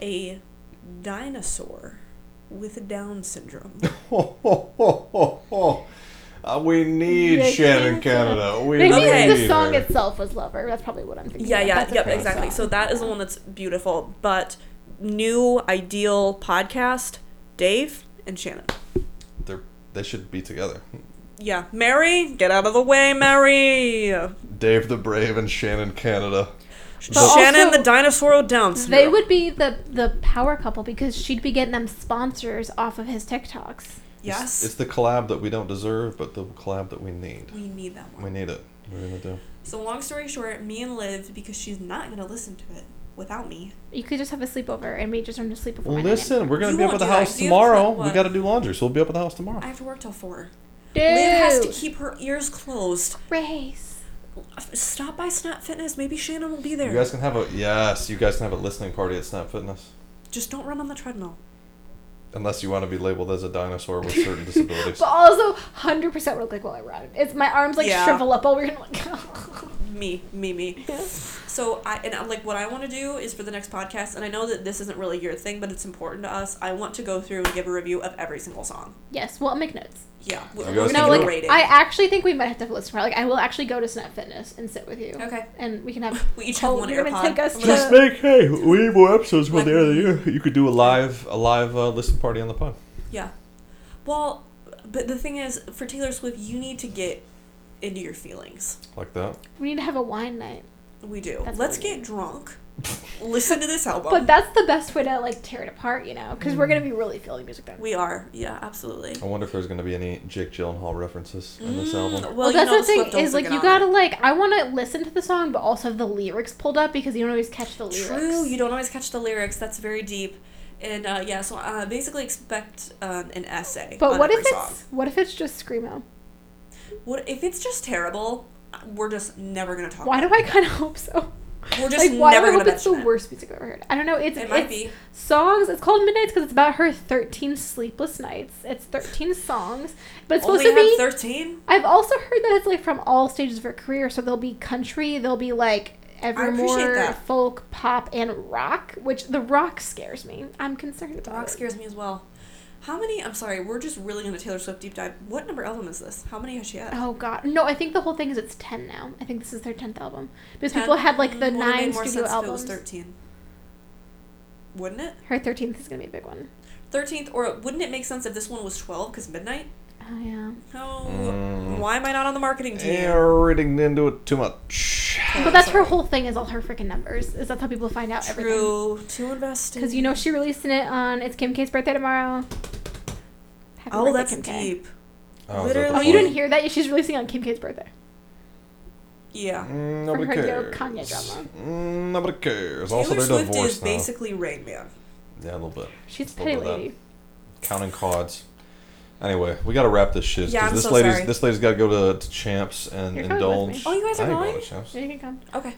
a dinosaur with Down syndrome. Uh, we need Yeah, Shannon Canada. Canada. We Maybe Okay. the song her. itself was Lover. That's probably what I'm thinking. Yeah, of. yeah, That's yep, exactly. song. So that is the one that's beautiful. But new ideal podcast, Dave and Shannon. They're, they should be together. Yeah, Mary, get out of the way, Mary. Dave the Brave and Shannon Canada. But Shannon, also, the dinosaur with Down They syndrome. would be the the power couple because she'd be getting them sponsors off of his TikToks. Yes, It's the collab that we don't deserve, but the collab that we need. we need that one. We need it. We're gonna do. So long story short, me and Liv, because she's not gonna listen to it without me. You could just have a sleepover and we just learn to sleep before. Well, listen, we're gonna You be up at the do that, house tomorrow. We gotta do laundry, so we'll be up at the house tomorrow. I have to work till four. Dude, Liv has to keep her ears closed. race. Stop by Snap Fitness. Maybe Shannon will be there. You guys can have a yes. You guys can have a listening party at Snap Fitness, Just don't run on the treadmill. unless you want to be labeled as a dinosaur with certain disabilities. But also, hundred percent look like while I run. It's my arms like Yeah. shrivel up over here. and Like, oh. Me, me, me. So I and I'm like what I want to do is for the next podcast, and I know that this isn't really your thing, but it's important to us. I want to go through and give a review of every single song. yes, well, I'll make notes. Yeah, we're, we're gonna can No, give do a like rating. I actually think we might have to listen to her. Like, I will actually go to Snap Fitness and sit with you. Okay. And we can have. We each have one you're gonna AirPod. take us I'm to. gonna- make hey, we need more episodes by the end of the year. You could do a live a live uh, listen party on the pod. yeah. Well, but the thing is, for Taylor Swift, you need to get into your feelings. Like that. we need to have a wine night. We do. That's Let's get drunk. listen to this album. But that's the best way to like tear it apart, you know, because we're gonna be really feeling music then. we are. Yeah, absolutely. I wonder if there's going to be any Jake Gyllenhaal references in this Mm, album. Well, Well, that's know the thing is like you gotta like I want to listen to the song, but also have the lyrics pulled up because you don't always catch the lyrics. True, you don't always catch the lyrics. That's very deep. And uh, yeah, so uh, basically expect um, an essay. But on what if every it's what if it's just screamo? What if it's just terrible? We're just never gonna talk. Why do I kind of hope so? We're just Like, why do never I gonna hope it's the it. worst music I've ever heard? I don't know. It's It might it's be. songs. It's called Midnights because it's about her thirteen sleepless nights. It's thirteen songs, but it's supposed Only to be. thirteen. I've also heard that it's like from all stages of her career. So there'll be country, there'll be like evermore, folk, pop, and rock. Which the rock scares me. I'm concerned The about rock it. scares me as well. How many? I'm sorry. We're just really gonna Taylor Swift deep dive. What number album is this? How many has she had? Oh god, no! I think the whole thing is it's ten now. I think this is their tenth album because 10? people had like the Mm, nine more studio sense if it albums. was thirteen. Wouldn't it? Her thirteenth is gonna be a big one. Thirteenth, or wouldn't it make sense if this one was twelve? Because midnight. Oh yeah. Oh, Mm. why am I not on the marketing team? You're reading into it too much. Okay, But that's her whole thing is all her freaking numbers. Is that's how people find out everything. True. Too invested. Because you know she releasing it on it's Kim K's birthday tomorrow. Happy Oh, birthday, that's Kim K. deep. Oh, Literally- Oh, you didn't hear that? She's releasing on Kim K's birthday. Yeah. Mm, nobody her Yo cares. Kanye drama. Mm, nobody cares. Taylor also, they're Swift divorced is now. basically Rain Man. Yeah, a little bit. She's a What petty lady. Counting cards. Anyway, we gotta wrap this shit. Yeah, 'cause I'm this so lady's sorry. this lady's gotta go to, to Champs and You're coming with indulge. me. Oh, you guys are I ain't going? to Champs. Yeah, you can come. Okay.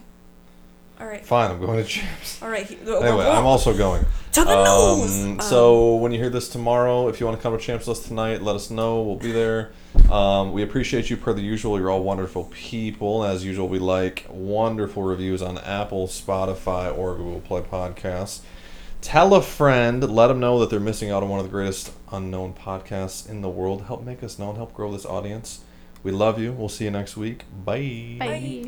All right. Fine, I'm going to Champs. All right. he- Anyway, I'm also going. to the nose. Um, Um, so when you hear this tomorrow, if you want to come to Champs List tonight, let us know. We'll be there. Um, we appreciate you per the usual. You're all wonderful people. As usual, we like wonderful reviews on Apple, Spotify, or Google Play Podcasts. Tell a friend. Let them know that they're missing out on one of the greatest unknown podcasts in the world. Help make us known. Help grow this audience. We love you. We'll see you next week. Bye. Bye.